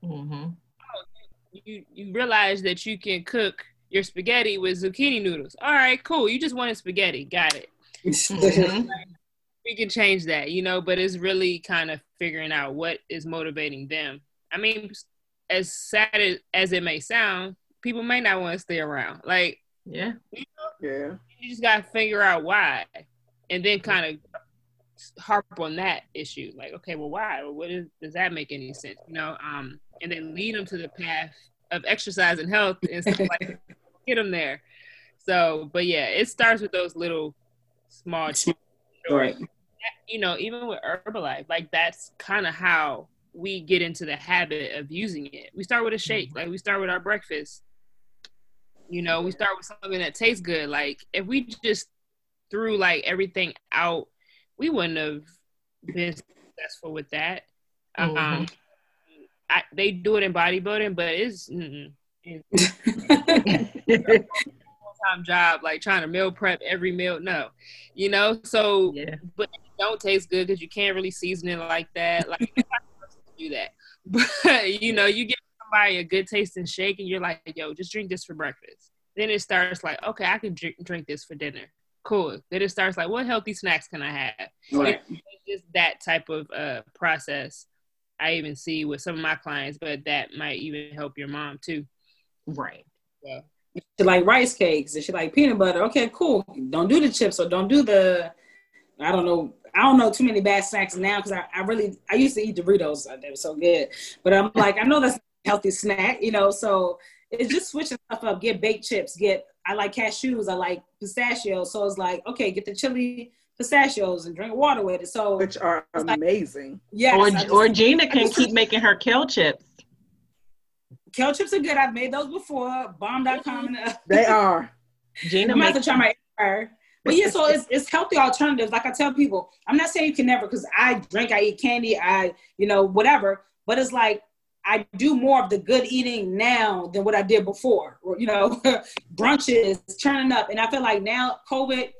[SPEAKER 1] Mm-hmm.
[SPEAKER 4] Oh, you you realize that you can cook your spaghetti with zucchini noodles. All right, cool. You just wanted spaghetti. Got it. Mm-hmm we can change that, you know, but it's really kind of figuring out what is motivating them. I mean, as sad as it may sound, people may not want to stay around. Like,
[SPEAKER 1] yeah,
[SPEAKER 2] you know, yeah,
[SPEAKER 4] you just got to figure out why, and then kind of harp on that issue. Like, okay, well, why? What is, does that make any sense? You know, um, and then lead them to the path of exercise and health and stuff like get them there. So, but yeah, it starts with those little small.
[SPEAKER 3] Right
[SPEAKER 4] you know, even with Herbalife, like that's kind of how we get into the habit of using it. We start with a shake, mm-hmm. like we start with our breakfast. You know, we start with something that tastes good. Like if we just threw like everything out, we wouldn't have been successful with that. Mm-hmm. Um, I, they do it in bodybuilding, but it's, it's time job, like trying to meal prep every meal. No, you know. So,
[SPEAKER 1] yeah.
[SPEAKER 4] but don't taste good because you can't really season it like that. Like do that, but you know, you get somebody a good tasting shake, and you're like, yo, just drink this for breakfast. Then it starts like, okay, I can drink, drink this for dinner. Cool. Then it starts like, what healthy snacks can I have?
[SPEAKER 3] Right.
[SPEAKER 4] It's just that type of uh, process. I even see with some of my clients, but that might even help your mom too.
[SPEAKER 1] Right.
[SPEAKER 4] Yeah.
[SPEAKER 3] She like rice cakes and she like peanut butter. Okay, cool. Don't do the chips or don't do the. I don't know. I don't know too many bad snacks now because I, I really I used to eat Doritos. They were so good, but I'm like I know that's healthy snack, you know. So it's just switching stuff up. Get baked chips. Get I like cashews. I like pistachios. So it's like okay, get the chili pistachios and drink water with it. So
[SPEAKER 2] which are amazing.
[SPEAKER 3] yeah.
[SPEAKER 1] Or, or Gina can keep making her kale chips.
[SPEAKER 3] Kale chips are good. I've made those before. Bomb.com. And, uh,
[SPEAKER 2] They are.
[SPEAKER 1] Gina
[SPEAKER 3] I'm gonna have to try my air. But yeah, so it's, it's healthy alternatives. Like I tell people, I'm not saying you can never because I drink, I eat candy, I, you know, whatever. But it's like I do more of the good eating now than what I did before. You know, brunches, turning up. And I feel like now COVID,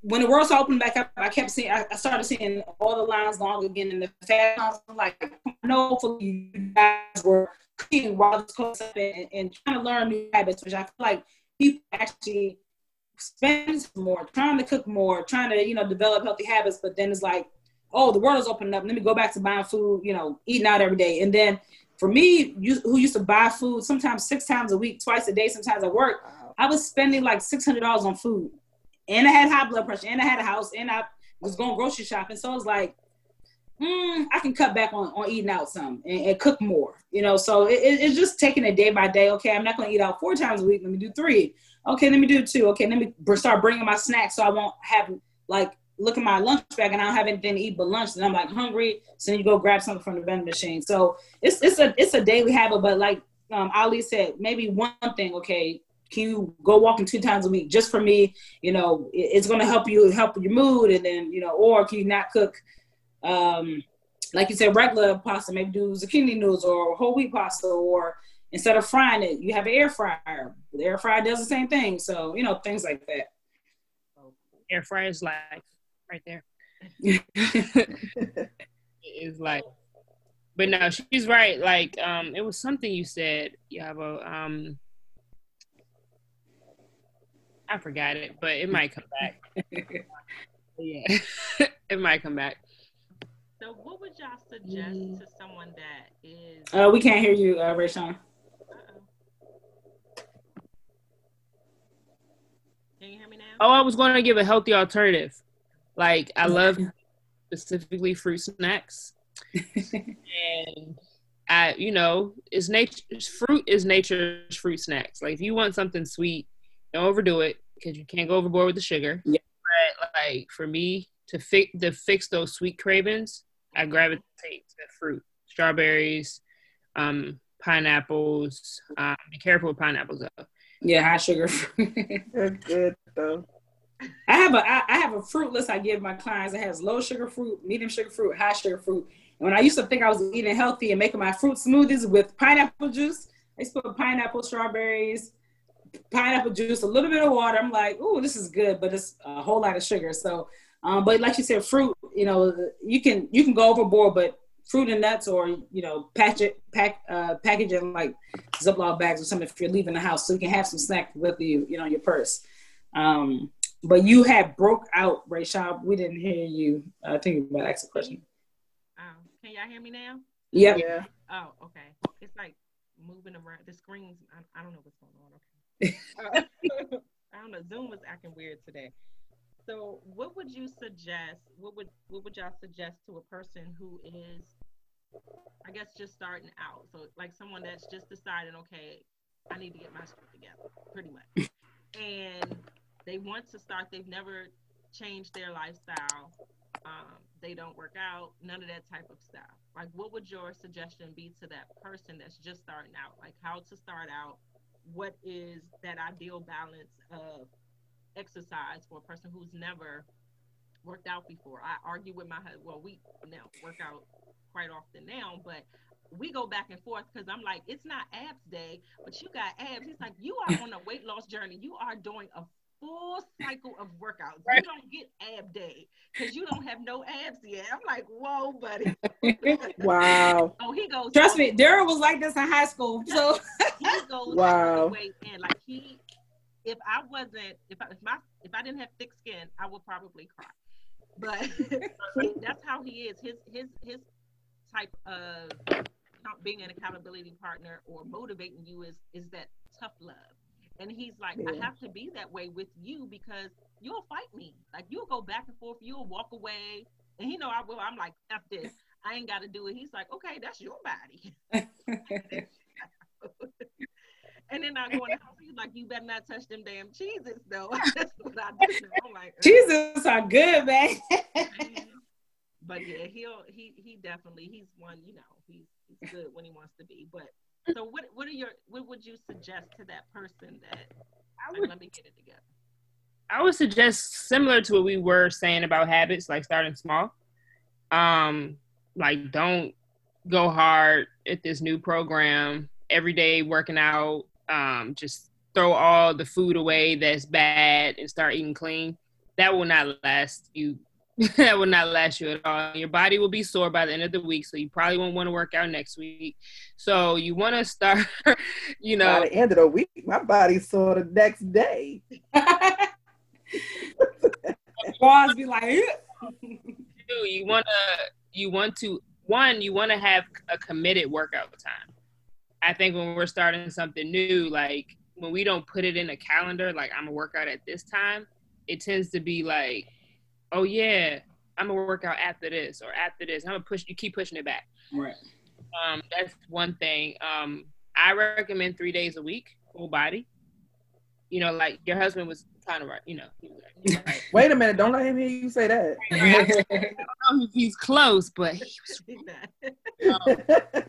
[SPEAKER 3] when the world's opening back up, I kept seeing, I started seeing all the lines long again in the fast. Like, know hopefully you guys were cooking while this close up and, and trying to learn new habits, which I feel like people actually spend more, trying to cook more, trying to, you know, develop healthy habits, but then it's like, oh, the world is opening up. Let me go back to buying food, you know, eating out every day. And then for me, you, who used to buy food sometimes six times a week, twice a day, sometimes at work, I was spending like $600 on food. And I had high blood pressure, and I had a house, and I was going grocery shopping. So I was like, mm, I can cut back on, on eating out some and, and cook more, you know. So it, it- it's just taking it day by day. Okay, I'm not going to eat out four times a week. Let me do three. Okay, let me do two. Okay, let me start bringing my snacks so I won't have like look at my lunch bag and I don't have anything to eat but lunch. And I'm like hungry, so then you go grab something from the vending machine. So it's it's a it's a daily habit. But like um, Ali said, maybe one thing. Okay, can you go walking two times a week just for me? You know, it's going to help you help your mood, and then you know, or can you not cook? um, like you said, regular pasta, maybe do zucchini noodles or whole wheat pasta, or instead of frying it, you have an air fryer. The air fryer does the same thing. So, you know, things like that.
[SPEAKER 4] Air fryer's life right there. It is like but no, she's right. Like, um, it was something you said, Yabo. Um I forgot it, but it might come back. yeah. it might come back.
[SPEAKER 1] So, what would y'all suggest to someone that is?
[SPEAKER 3] Uh, we can't hear you, uh, Rayshawn.
[SPEAKER 1] Uh-oh. Can you hear me now?
[SPEAKER 4] Oh, I was going to give a healthy alternative. Like I love specifically fruit snacks, and I, you know, is nature fruit is nature's fruit snacks. Like if you want something sweet, don't overdo it because you can't go overboard with the sugar.
[SPEAKER 3] Yeah.
[SPEAKER 4] But like for me to fix to fix those sweet cravings, I gravitate to fruit, strawberries, um, pineapples. Um, be careful with pineapples though.
[SPEAKER 3] Yeah, high sugar.
[SPEAKER 2] They're good though.
[SPEAKER 3] I have a I, have a fruit list I give my clients. It has low sugar fruit, medium sugar fruit, high sugar fruit. And when I used to think I was eating healthy and making my fruit smoothies with pineapple juice, I used to put pineapple, strawberries, pineapple juice, a little bit of water. I'm like, oh, this is good, but it's a whole lot of sugar. So, um, but like you said, fruit, you know, you can you can go overboard, but fruit and nuts, or you know, patch it, pack, uh, package like Ziploc bags or something if you're leaving the house, so you can have some snack with you, you know, in your purse. Um, but you had broke out, Rayshawn. We didn't hear you. I think you might ask a question.
[SPEAKER 1] Oh, can y'all hear me now?
[SPEAKER 3] Yep.
[SPEAKER 2] Yeah.
[SPEAKER 1] Oh, okay. It's like moving around. The screens. I, I don't know what's going on. Okay. Uh, I don't know. Zoom was acting weird today. So, what would you suggest? What would what would y'all suggest to a person who is, I guess, just starting out? So, like someone that's just deciding, okay, I need to get my stuff together, pretty much, and they want to start. They've never changed their lifestyle. Um, they don't work out, none of that type of stuff. Like, what would your suggestion be to that person that's just starting out? Like, how to start out? What is that ideal balance of exercise for a person who's never worked out before? I argue with my husband. Well, we now work out quite often now, but we go back and forth because I'm like, it's not abs day, but you got abs. He's like, you are on a weight loss journey. You are doing a full cycle of workouts. Right. You don't get ab day because you don't have no abs yet. I'm like, whoa, buddy.
[SPEAKER 2] wow.
[SPEAKER 1] Oh, he goes.
[SPEAKER 3] Trust me, Daryl was like this in high school. So
[SPEAKER 1] he goes wow. way in. Like he, if I wasn't, if I, if my, if I didn't have thick skin, I would probably cry. But that's how he is. His his his type of being an accountability partner or motivating you is is that tough love. And he's like, yeah. I have to be that way with you because you'll fight me. Like you'll go back and forth, you'll walk away. And he know I will. I'm like, F this. I ain't gotta do it. He's like, okay, that's your body. and then I go in the house, he's like, you better not touch them damn cheeses though. that's what I do. I'm like,
[SPEAKER 3] cheeses are good, man.
[SPEAKER 1] but yeah, he'll he he definitely he's one, you know, he's he's good when he wants to be. But so what what are your what would you suggest to that person that I would, let me get it together?
[SPEAKER 4] I would suggest similar to what we were saying about habits, like starting small. Um, like don't go hard at this new program every day working out. Um, just throw all the food away that's bad and start eating clean. That will not last you that will not last you at all. Your body will be sore by the end of the week, so you probably won't want to work out next week. So you want to start, you know.
[SPEAKER 2] By the end of the week, my body's sore the next day.
[SPEAKER 3] Boss be like,
[SPEAKER 4] you want to, you want to, one, you want to have a committed workout time. I think when we're starting something new, like when we don't put it in a calendar, like I'm gonna work out at this time, it tends to be like oh yeah, I'm gonna work out after this or after this. I'm gonna push. You keep pushing it back.
[SPEAKER 3] Right.
[SPEAKER 4] Um, that's one thing. Um, I recommend three days a week, full body. You know, like your husband was kind of right. You know.
[SPEAKER 2] Right. Wait a minute! Don't let him hear you say that. I
[SPEAKER 4] don't know if he's close, but he was. Um, he was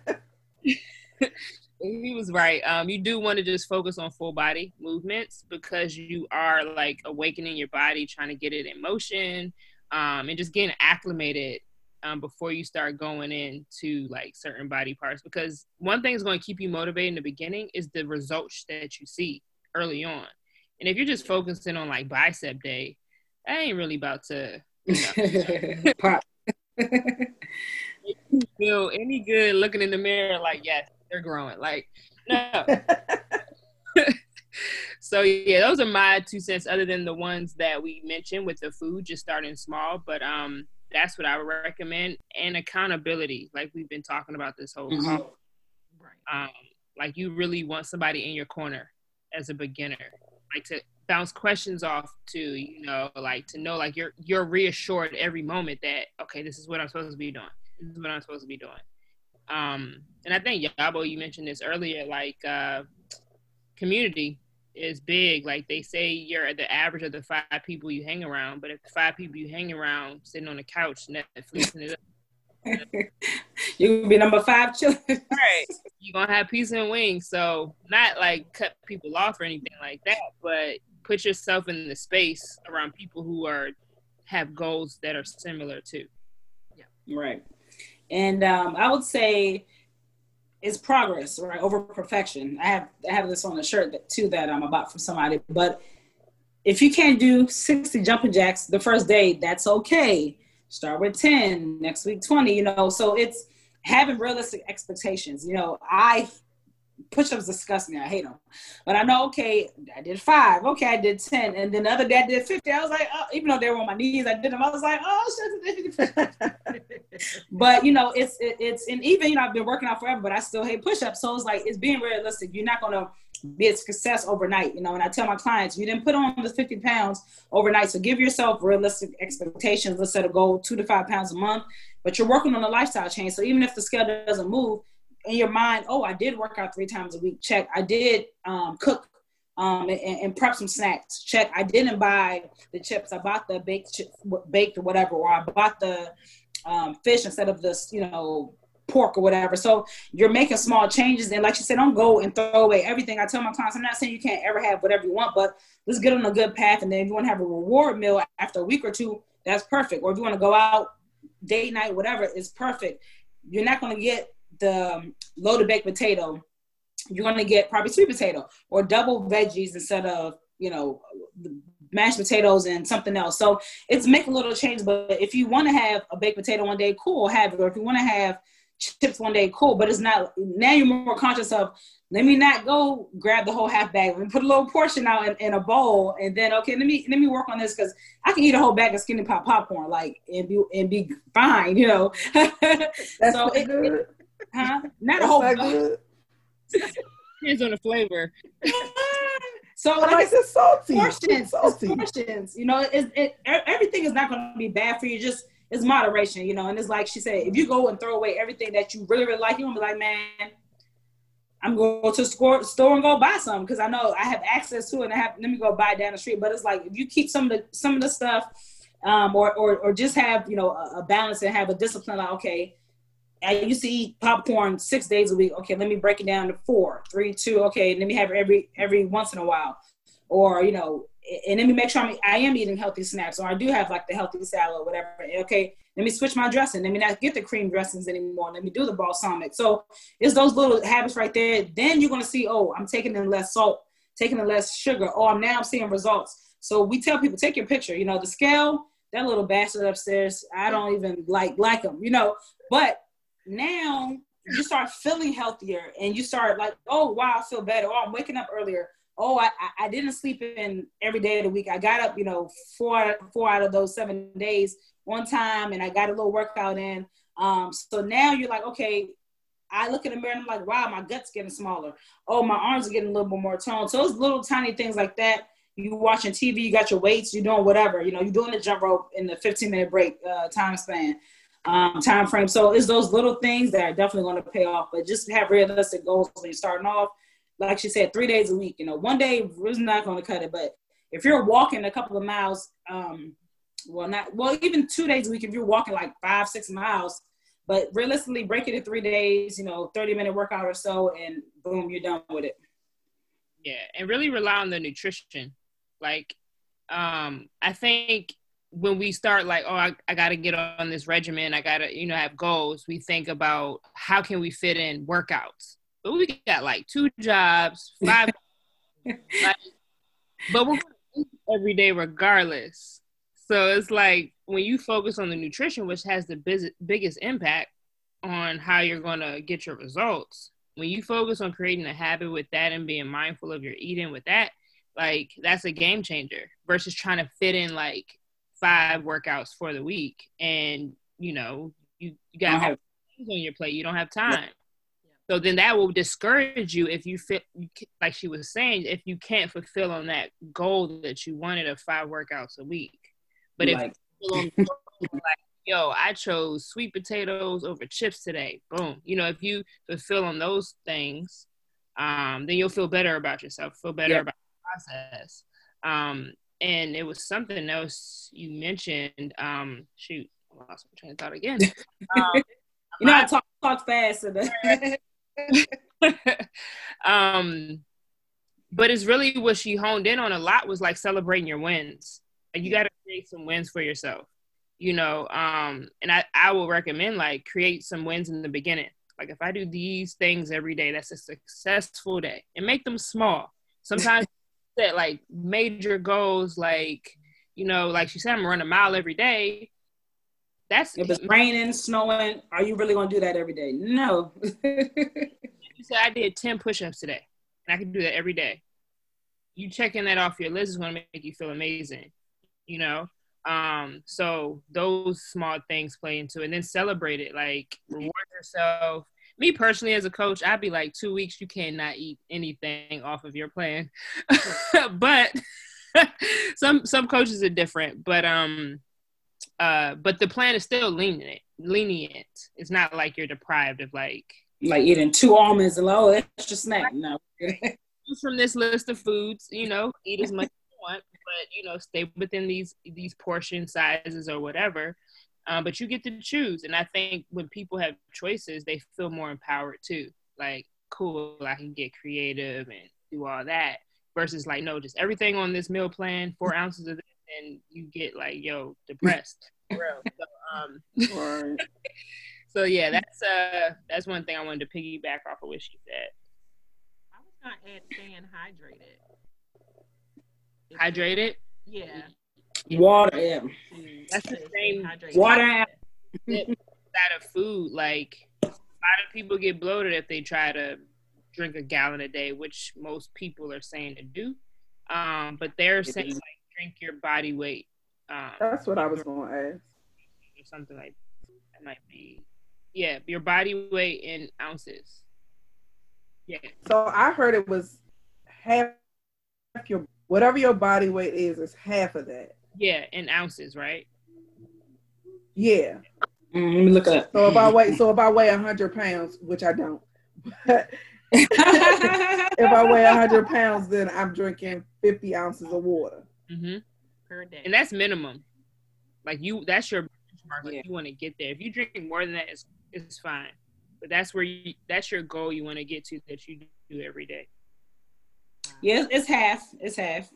[SPEAKER 4] right. Um, you do want to just focus on full body movements because you are like awakening your body, trying to get it in motion, um, and just getting acclimated um, before you start going into like certain body parts. Because one thing is going to keep you motivated in the beginning is the results that you see early on. And if you're just focusing on like bicep day, I ain't really about to you know, pop. feel any good looking in the mirror like yes they're growing. Like, no. so yeah, those are my two cents. Other than the ones that we mentioned with the food, just starting small. But um, that's what I would recommend. And accountability, like we've been talking about this whole mm-hmm. Right. Um, like you really want somebody in your corner as a beginner, like to bounce questions off to you know, like to know like you're you're reassured every moment that okay, this is what I'm supposed to be doing. This is what I'm supposed to be doing. Um, and I think Yabo, you mentioned this earlier, like uh, community is big. Like they say, you're the average of the five people you hang around. But if the five people you hang around sitting on the couch, Netflixing it up.
[SPEAKER 3] you will be number five children.
[SPEAKER 4] right. You're gonna have peace and wings. So not like cut people off or anything like that, but put yourself in the space around people who are have goals that are similar too.
[SPEAKER 3] Yeah. Right. And um, I would say it's progress, right, over perfection. I have I have this on a shirt that too that I'm about from somebody. But if you can't do 60 jumping jacks the first day, that's okay. Start with 10, next week 20, you know. So it's having realistic expectations. You know, I push-ups disgust me. I hate them. But I know, okay, I did five. Okay, I did 10. And then the other day I did 50. I was like, oh, even though they were on my knees, I did them. I was like, oh, shit. but, you know, it's, it, it's, and even, you know, I've been working out forever, but I still hate push-ups. So it's like, it's being realistic. You're not going to be a success overnight, you know, and I tell my clients, you didn't put on the 50 pounds overnight. So give yourself realistic expectations. Let's set a goal, two to five pounds a month, but you're working on a lifestyle change. So even if the scale doesn't move, in your mind, oh, I did work out three times a week. Check. I did um, cook um, and, and, prep some snacks. Check. I didn't buy the chips. I bought the baked baked or whatever, or I bought the um, fish instead of this, you know, pork or whatever. So you're making small changes. And like you said, don't go and throw away everything. I tell my clients, I'm not saying you can't ever have whatever you want, but let's get on a good path. And then if you want to have a reward meal after a week or two, that's perfect. Or if you want to go out date night, whatever, is perfect. You're not going to get the um, loaded baked potato, you're gonna get probably sweet potato or double veggies instead of you know mashed potatoes and something else. So it's make a little change. But if you want to have a baked potato one day, cool, have it. Or if you want to have chips one day, cool. But it's not now you're more conscious of let me not go grab the whole half bag. and put a little portion out in, in, a bowl, and then okay, let me let me work on this because I can eat a whole bag of skinny pop popcorn, like and be and be fine, you know.
[SPEAKER 2] That's so it, good. It,
[SPEAKER 3] huh? Not a whole.
[SPEAKER 4] Depends on the flavor.
[SPEAKER 3] So like, like it's salty. Portions, salty. portions. You know, it, it, everything is not going to be bad for you. Just it's moderation, you know. And it's like she said, if you go and throw away everything that you really, really like, you're gonna be like, man, I'm going to the store, store and go buy some because I know I have access to it and I have let me go buy it down the street. But it's like if you keep some of the some of the stuff, um, or or or just have you know a, a balance and have a discipline. Like okay, I used to eat popcorn six days a week. Okay, let me break it down to four, three, two. Okay, let me have every every once in a while, or you know, and let me make sure I'm, I am eating healthy snacks, or I do have like the healthy salad or whatever. Okay, let me switch my dressing. Let me not get the cream dressings anymore. Let me do the balsamic. So it's those little habits right there. Then you're gonna see, oh, I'm taking in less salt, taking in less sugar. Oh, I'm now seeing results. So we tell people, take your picture. You know, the scale, that little bastard upstairs, I don't even like like them. You know, but now you start feeling healthier and you start like, oh wow, I feel better. Oh, I'm waking up earlier. Oh, I, I didn't sleep in every day of the week. I got up, you know, four four out of those seven days one time, and I got a little workout in. Um, so now you're like, okay, I look in the mirror and I'm like, wow, my gut's getting smaller. Oh, my arms are getting a little bit more toned. So those little tiny things like that. You watching TV, you got your weights, you're doing whatever. You know, you're doing the jump rope in the 15 minute break uh, time span um, time frame. So it's those little things that are definitely going to pay off. But just have realistic goals when you're starting off. Like she said, three days a week. You know, one day is not going to cut it. But if you're walking a couple of miles, um, well, not well, even two days a week. If you're walking like five, six miles, but realistically, break it in three days. You know, 30 minute workout or so, and boom, you're done with it.
[SPEAKER 4] Yeah, and really rely on the nutrition. Like, um, I think when we start like oh I, I got to get on this regimen i got to you know have goals we think about how can we fit in workouts. But we got like two jobs five like, but we're every day regardless. So it's like when you focus on the nutrition which has the biz- biggest impact on how you're going to get your results when you focus on creating a habit with that and being mindful of your eating with that like that's a game changer versus trying to fit in like five workouts for the week and you know you, you got have things on your plate. You don't have time. So then that will discourage you if you fit like she was saying if you can't fulfill on that goal that you wanted of five workouts a week. But if like, yo i chose sweet potatoes over chips today boom. You know if you fulfill on those things um, then you'll feel better about yourself feel better about the process. Um, and it was something else you mentioned. Um, shoot, I lost my train of thought again. Um,
[SPEAKER 3] you know, I talk talk fast.
[SPEAKER 4] um, but it's really what she honed in on a lot was like celebrating your wins. Like you got to create some wins for yourself, you know. Um, and I I will recommend like create some wins in the beginning. Like if I do these things every day, that's a successful day, and make them small. Sometimes set like major goals, like you know, like she said, I'm running a mile every day. That's
[SPEAKER 3] if it's raining, snowing, are you really gonna do that every day? No.
[SPEAKER 4] you said I did 10 push-ups today, and I can do that every day. You checking that off your list is gonna make you feel amazing, you know. Um, so those small things play into it, and then celebrate it, like reward yourself, me personally as a coach, I'd be like two weeks you cannot eat anything off of your plan. but some some coaches are different. But um uh but the plan is still lenient lenient. It's not like you're deprived of like
[SPEAKER 3] like eating two almonds and oh extra snack. No.
[SPEAKER 4] from this list of foods, you know, eat as much as you want, but you know, stay within these these portion sizes or whatever. Um, but you get to choose. And I think when people have choices, they feel more empowered too. Like, cool, I can get creative and do all that. Versus like, no, just everything on this meal plan, four ounces of this, and you get like, yo, depressed. so, um, so yeah, that's uh that's one thing I wanted to piggyback off of what she said.
[SPEAKER 1] I was gonna add staying hydrated.
[SPEAKER 4] Hydrated?
[SPEAKER 1] Yeah.
[SPEAKER 3] Water, yeah.
[SPEAKER 4] That's the same
[SPEAKER 3] water
[SPEAKER 4] that of food. Like a lot of people get bloated if they try to drink a gallon a day, which most people are saying to do. Um, but they're saying like drink your body weight. Um,
[SPEAKER 2] That's what I was going to ask.
[SPEAKER 4] Or something like that might be. Yeah, your body weight in ounces. Yeah.
[SPEAKER 2] So I heard it was half your whatever your body weight is is half of that.
[SPEAKER 4] Yeah, in ounces, right?
[SPEAKER 2] Yeah.
[SPEAKER 3] Mm, let me look up.
[SPEAKER 2] So if I weigh so if I weigh hundred pounds, which I don't, but if I weigh hundred pounds, then I'm drinking fifty ounces of water
[SPEAKER 4] mm-hmm. per day, and that's minimum. Like you, that's your benchmark. Like yeah. you want to get there. If you drink more than that, it's it's fine. But that's where you that's your goal you want to get to that you do every day.
[SPEAKER 3] Yeah, it's half. It's half.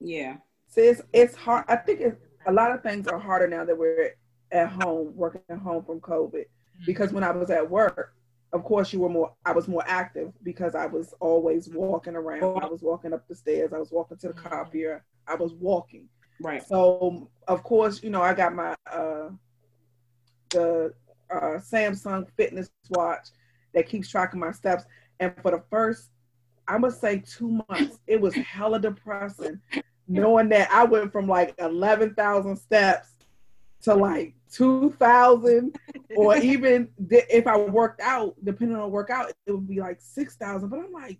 [SPEAKER 3] Yeah.
[SPEAKER 2] See, it's it's hard. I think it, a lot of things are harder now that we're at home, working at home from COVID. Mm-hmm. Because when I was at work, of course, you were more. I was more active because I was always walking around. I was walking up the stairs. I was walking to the mm-hmm. copier. I was walking.
[SPEAKER 3] Right.
[SPEAKER 2] So of course, you know, I got my uh, the uh, Samsung Fitness watch that keeps track of my steps. And for the first, I must say, two months, it was hella depressing knowing that I went from like 11,000 steps to like 2,000, or even if I worked out, depending on workout, it would be like 6,000. But I'm like,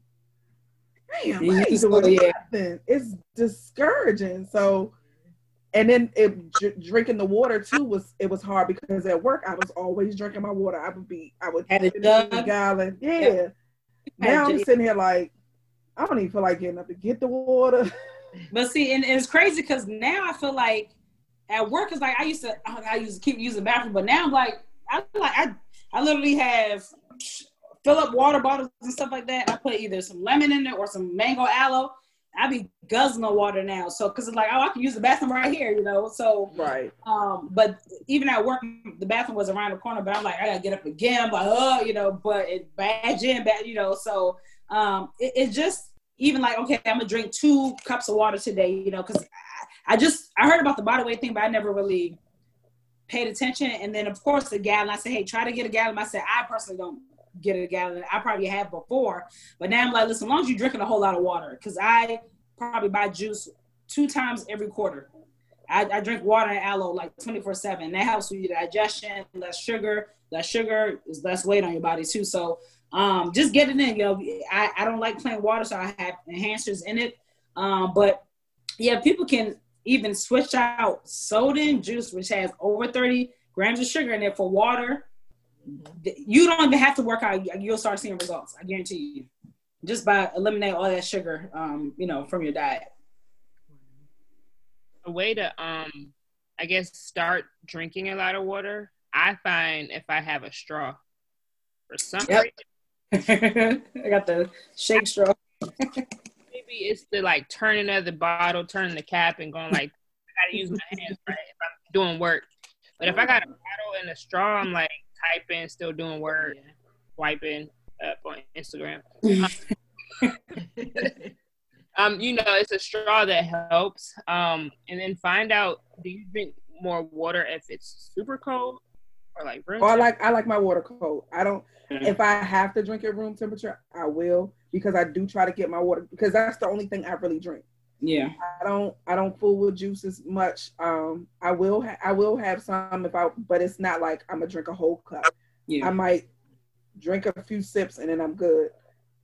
[SPEAKER 2] damn, I ain't doing nothing. It's discouraging. So, and then it, drinking the water too was it was hard because at work I was always drinking my water. I would be I would
[SPEAKER 3] had a
[SPEAKER 2] gallon. Yeah. Now I'm sitting here like I don't even feel like getting up to get the water.
[SPEAKER 3] But see, and, and it's crazy because now I feel like at work is like I used to I used to keep using bathroom, but now I'm like I like I I literally have fill up water bottles and stuff like that. I put either some lemon in it or some mango aloe. I be guzzling water now, so because it's like oh I can use the bathroom right here, you know. So
[SPEAKER 2] right.
[SPEAKER 3] Um, but even at work, the bathroom was around the corner, but I'm like I gotta get up again, but oh, you know, but it bad in, bad, you know. So um, it, it just even like, okay, I'm gonna drink two cups of water today, you know, because I, just I heard about the body weight thing, but I never really paid attention. And then of course the gallon, I said, hey, try to get a gallon. I said, I personally don't get a gallon. I probably have before, but now I'm like, listen, as long as you're drinking a whole lot of water, because I probably buy juice two times every quarter. I, I drink water and aloe like 24 7. That helps with your digestion, less sugar. Less sugar is less weight on your body too. So um, just get it in. You know, I, I don't like plain water, so I have enhancers in it. Um, but yeah, people can even switch out soda and juice, which has over 30 grams of sugar in it for water. You don't even have to work out. You'll start seeing results. I guarantee you. Just by eliminating all that sugar, um, you know, from your diet.
[SPEAKER 4] A way to, um, I guess, start drinking a lot of water. I find if I have a straw, for some yep. reason,
[SPEAKER 3] I got the shake straw.
[SPEAKER 4] Maybe it's the like turning of the bottle, turning the cap, and going like, I gotta use my hands right if I'm doing work. But if I got a bottle and a straw, I'm like typing, still doing work, wiping up on Instagram. um, you know, it's a straw that helps. Um, and then find out do you drink more water if it's super cold or like room?
[SPEAKER 2] Oh, I like I like my water cold. I don't. Mm-hmm. If I have to drink at room temperature, I will because I do try to get my water because that's the only thing I really drink.
[SPEAKER 3] Yeah.
[SPEAKER 2] I don't I don't fool with juices much. Um I will ha- I will have some if I but it's not like I'm gonna drink a whole cup. Yeah. I might drink a few sips and then I'm good.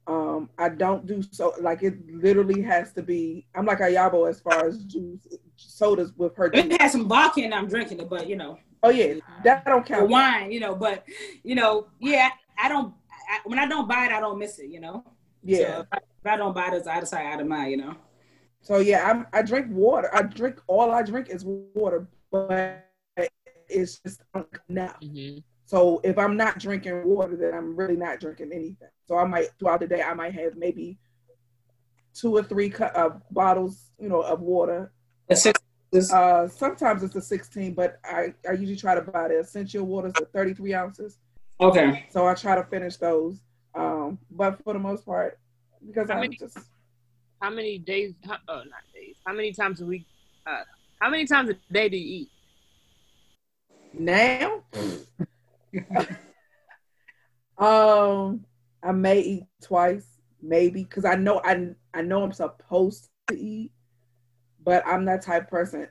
[SPEAKER 2] Um I don't do so like it literally has to be I'm like a Yabo as far as juice sodas with her.
[SPEAKER 3] It has some vodka and I'm drinking it, but you know.
[SPEAKER 2] Oh yeah, that don't count.
[SPEAKER 3] Or wine, you know, but you know, yeah, I don't. I, when I don't buy it, I don't miss it. You know.
[SPEAKER 2] Yeah. So
[SPEAKER 3] if, I, if I don't buy it, it's out of sight, out of mind. You know.
[SPEAKER 2] So yeah, I'm, I drink water. I drink all I drink is water, but it's just enough. Mm-hmm. So if I'm not drinking water, then I'm really not drinking anything. So I might throughout the day I might have maybe two or three cu- uh, bottles, you know, of water. Uh, sometimes it's a 16, but I, I usually try to buy the Essentia waters at 33 ounces.
[SPEAKER 3] Okay.
[SPEAKER 2] So I try to finish those. Um, but for the most part, because I'm just
[SPEAKER 4] how many days? How, oh, not days. How many times a week? Uh, how many times a day do you eat?
[SPEAKER 2] Now, um, I may eat twice, maybe, because I know I I know I'm supposed to eat, but I'm that type of person.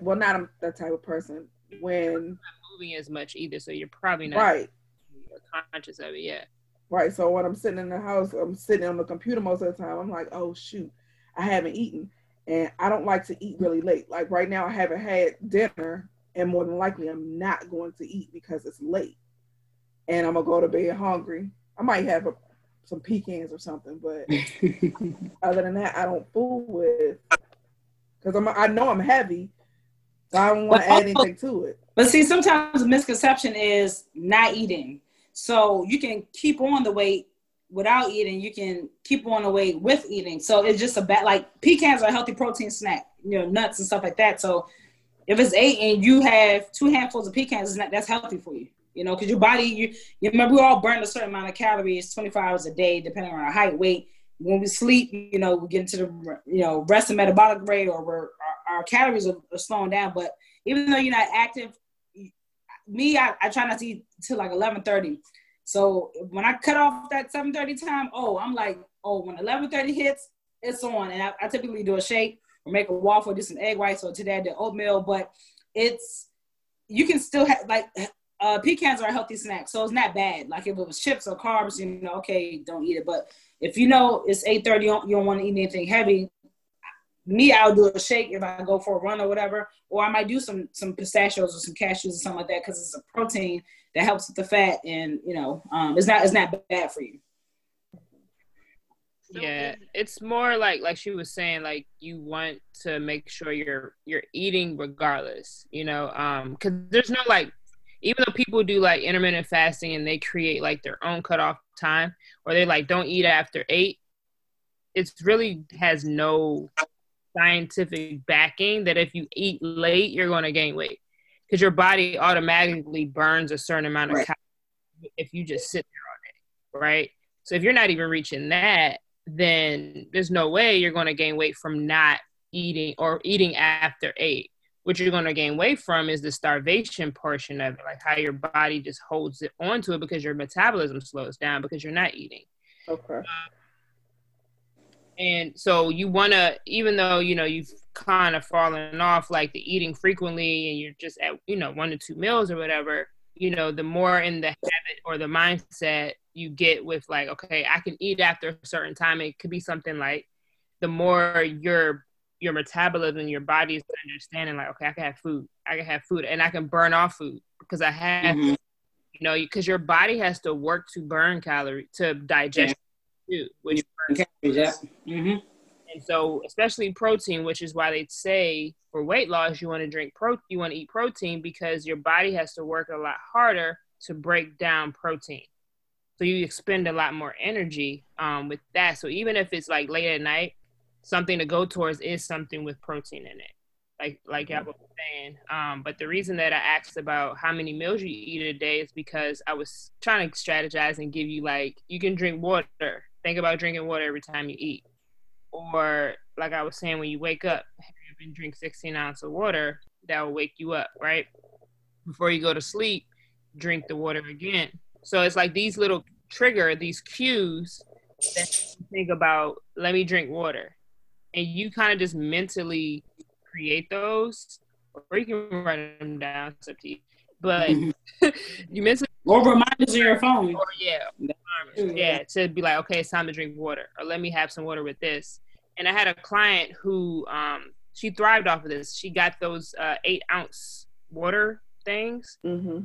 [SPEAKER 2] Well, not I'm that type of person when
[SPEAKER 4] not moving as much either, so you're probably not
[SPEAKER 2] right
[SPEAKER 4] conscious of it. Yeah.
[SPEAKER 2] Right. So when I'm sitting in the house, I'm sitting on the computer most of the time. I'm like, oh shoot, I haven't eaten, and I don't like to eat really late. Like right now, I haven't had dinner, and more than likely, I'm not going to eat because it's late, and I'm gonna go to bed hungry. I might have a, some pecans or something, but other than that, I don't fool with because I'm I know I'm heavy, so I don't want to add anything to it.
[SPEAKER 3] But see, sometimes the misconception is not eating. So you can keep on the weight without eating. You can keep on the weight with eating. So it's just a bad like pecans are a healthy protein snack. You know, nuts and stuff like that. So if it's eight and you have two handfuls of pecans, not, that's healthy for you. You know, because your body, you, you remember we all burn a certain amount of calories 24 hours a day, depending on our height, weight. When we sleep, you know, we get into the you know rest and metabolic rate, or we're, our, our calories are, are slowing down. But even though you're not active, me, I, I try not to eat till like 11:30. So when I cut off that 7:30 time, oh, I'm like, oh, when 11:30 hits, it's on. And I, I, typically do a shake or make a waffle, do some egg whites. So today I did oatmeal, but it's you can still have like uh, pecans are a healthy snack, so it's not bad. Like if it was chips or carbs, you know, okay, don't eat it. But if you know it's 8:30, you don't, you don't want to eat anything heavy, me, I'll do a shake if I go for a run or whatever, or I might do some some pistachios or some cashews or something like that because it's a protein that helps with the fat, and you know, um, it's not it's not bad for you.
[SPEAKER 4] Yeah, it's more like like she was saying, like you want to make sure you're you're eating regardless, you know, um, because there's no like even though people do like intermittent fasting and they create like their own cutoff time, or they like don't eat after eight, it's really has no scientific backing that if you eat late, you're going to gain weight because your body automatically burns a certain amount of right. calories if you just sit there all day, right? So if you're not even reaching that, then there's no way you're going to gain weight from not eating or eating after eight. What you're going to gain weight from is the starvation portion of it, like how your body just holds it onto it because your metabolism slows down because you're not eating.
[SPEAKER 2] Okay.
[SPEAKER 4] And so you want to even though you know you've kind of fallen off like the eating frequently and you're just at you know one to two meals or whatever you know the more in the habit or the mindset you get with like okay i can eat after a certain time it could be something like the more your your metabolism your body is understanding like okay i can have food i can have food and i can burn off food because i have mm-hmm. you know because your body has to work to burn calorie to digest yeah. food which yeah. Mm-hmm. And so, especially protein, which is why they say for weight loss, you want to drink pro, you want to eat protein because your body has to work a lot harder to break down protein. So you expend a lot more energy um, with that. So even if it's like late at night, something to go towards is something with protein in it, like like. I was saying. Um, but the reason that I asked about how many meals you eat a day is because I was trying to strategize and give you like you can drink water think about drinking water every time you eat. Or like I was saying, when you wake up, you can drink 16 ounces of water, that will wake you up, right? Before you go to sleep, drink the water again. So it's like these little trigger, these cues that think about, let me drink water. And you kind of just mentally create those, or you can write them down, it's up to you. But you mentally
[SPEAKER 3] or reminders on your phone.
[SPEAKER 4] Or yeah, yeah, to be like, okay, it's time to drink water, or let me have some water with this. And I had a client who um, she thrived off of this. She got those uh, eight ounce water things.
[SPEAKER 2] Mm-hmm.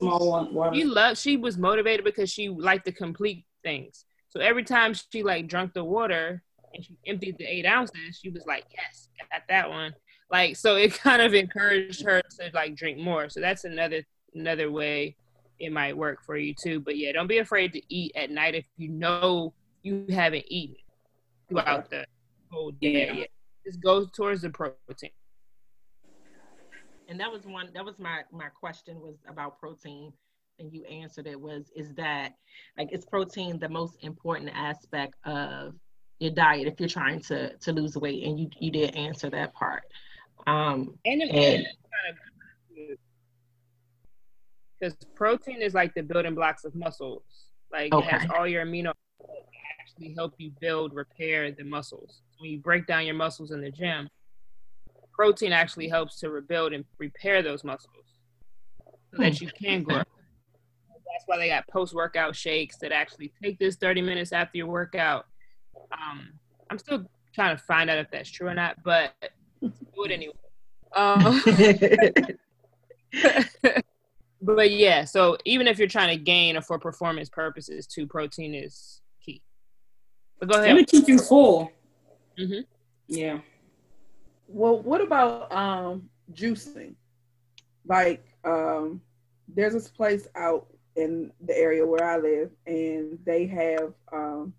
[SPEAKER 3] Small one. Water.
[SPEAKER 4] She loved. She was motivated because she liked to complete things. So every time she like drunk the water and she emptied the eight ounces, she was like, "Yes, got that one." Like so, it kind of encouraged her to like drink more. So that's another another way it might work for you too. But yeah, don't be afraid to eat at night if you know you haven't eaten throughout the whole day. Yeah. Just go towards the protein.
[SPEAKER 1] And that was one that was my my question was about protein and you answered it was is that like is protein the most important aspect of your diet if you're trying to to lose weight, and you you did answer that part. Um, and, and
[SPEAKER 4] because protein is like the building blocks of muscles. Like okay. it has all your amino actually help you build, repair the muscles. When you break down your muscles in the gym, protein actually helps to rebuild and repair those muscles so that you can grow. That's why they got post workout shakes that actually take this 30 minutes after your workout. Um, I'm still trying to find out if that's true or not, but do it anyway. Um, but yeah, so even if you're trying to gain or for performance purposes, too, protein is key. But go ahead.
[SPEAKER 3] Let me keep you full. Mm-hmm. Yeah.
[SPEAKER 2] Well, what about um juicing? Like, um, there's this place out in the area where I live, and they have um,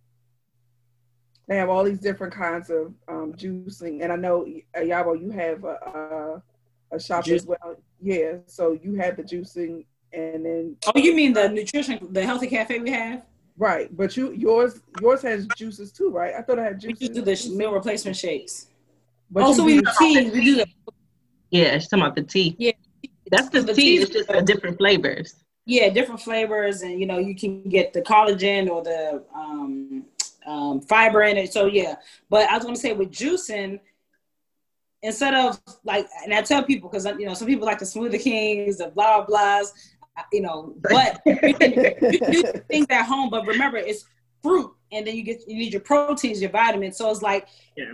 [SPEAKER 2] they have all these different kinds of um, juicing. And I know uh, Yabo, you have a, a, a shop Juice. as well. Yeah, so you have the juicing, and then
[SPEAKER 3] oh, you mean the nutrition, the healthy cafe we have?
[SPEAKER 2] Right, but you yours yours has juices too, right? I thought I had juices.
[SPEAKER 3] We do the meal replacement shakes. But also, we do tea. We do the
[SPEAKER 1] yeah. She's talking about the tea.
[SPEAKER 3] Yeah,
[SPEAKER 1] that's the, the tea. It's just the different flavors.
[SPEAKER 3] Yeah, different flavors, and you know you can get the collagen or the um, um, fiber in it. So yeah, but I was going to say with juicing, instead of like, and I tell people because you know some people like the smoothie kings, the blah blahs, you know, but you can do things at home. But remember, it's fruit, and then you get you need your proteins, your vitamins. So it's like. Yeah.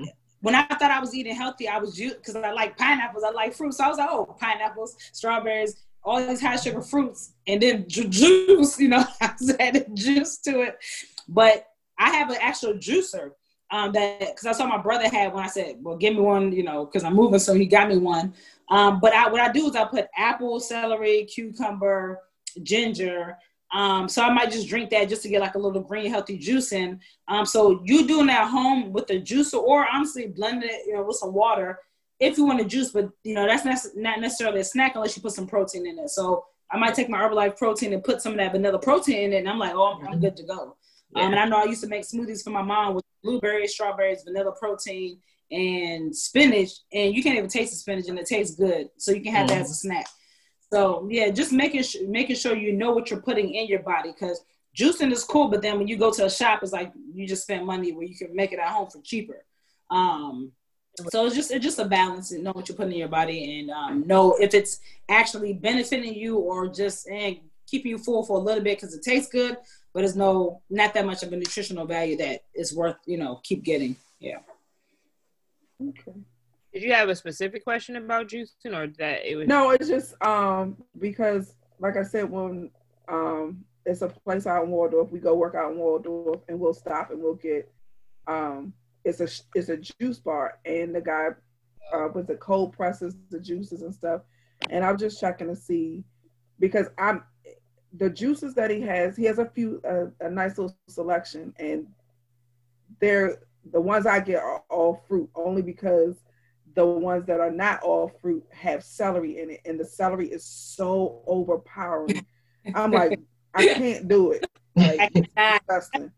[SPEAKER 3] When I thought I was eating healthy, I was because I like pineapples, I like fruits. So I was like, oh, pineapples, strawberries, all these high sugar fruits, and then ju- juice. You know, I added juice to it. But I have an actual juicer um, that because I saw my brother had one. I said, "Well, give me one," you know, because I'm moving, so he got me one. Um, but I, what I do is I put apple, celery, cucumber, ginger. Um, so I might just drink that just to get like a little green, healthy juice in. Um, so you doing that at home with the juicer, or honestly blend it, you know, with some water if you want to juice. But you know, that's not necessarily a snack unless you put some protein in it. So I might take my Herbalife protein and put some of that vanilla protein in it, and I'm like, oh, I'm, I'm good to go. Yeah. Um, and I know I used to make smoothies for my mom with blueberries, strawberries, vanilla protein, and spinach. And you can't even taste the spinach, and it tastes good. So you can have mm. that as a snack. So yeah, just making sh- making sure you know what you're putting in your body because juicing is cool, but then when you go to a shop, it's like you just spend money where you can make it at home for cheaper. Um, so it's just it's just a balance and know what you're putting in your body and um, know if it's actually benefiting you or just and keeping you full for a little bit because it tastes good, but it's no not that much of a nutritional value that is worth you know keep getting. Yeah.
[SPEAKER 4] Okay. Did you have a specific question about juicing, or that it was?
[SPEAKER 2] No, it's just um because, like I said, when um it's a place out in Waldorf, we go work out in Waldorf, and we'll stop and we'll get um it's a it's a juice bar, and the guy uh, with the cold presses the juices and stuff, and I'm just checking to see because I'm the juices that he has, he has a few uh, a nice little selection, and they're the ones I get are all fruit only because the ones that are not all fruit have celery in it, and the celery is so overpowering. I'm like, I can't do it. Like, it's disgusting.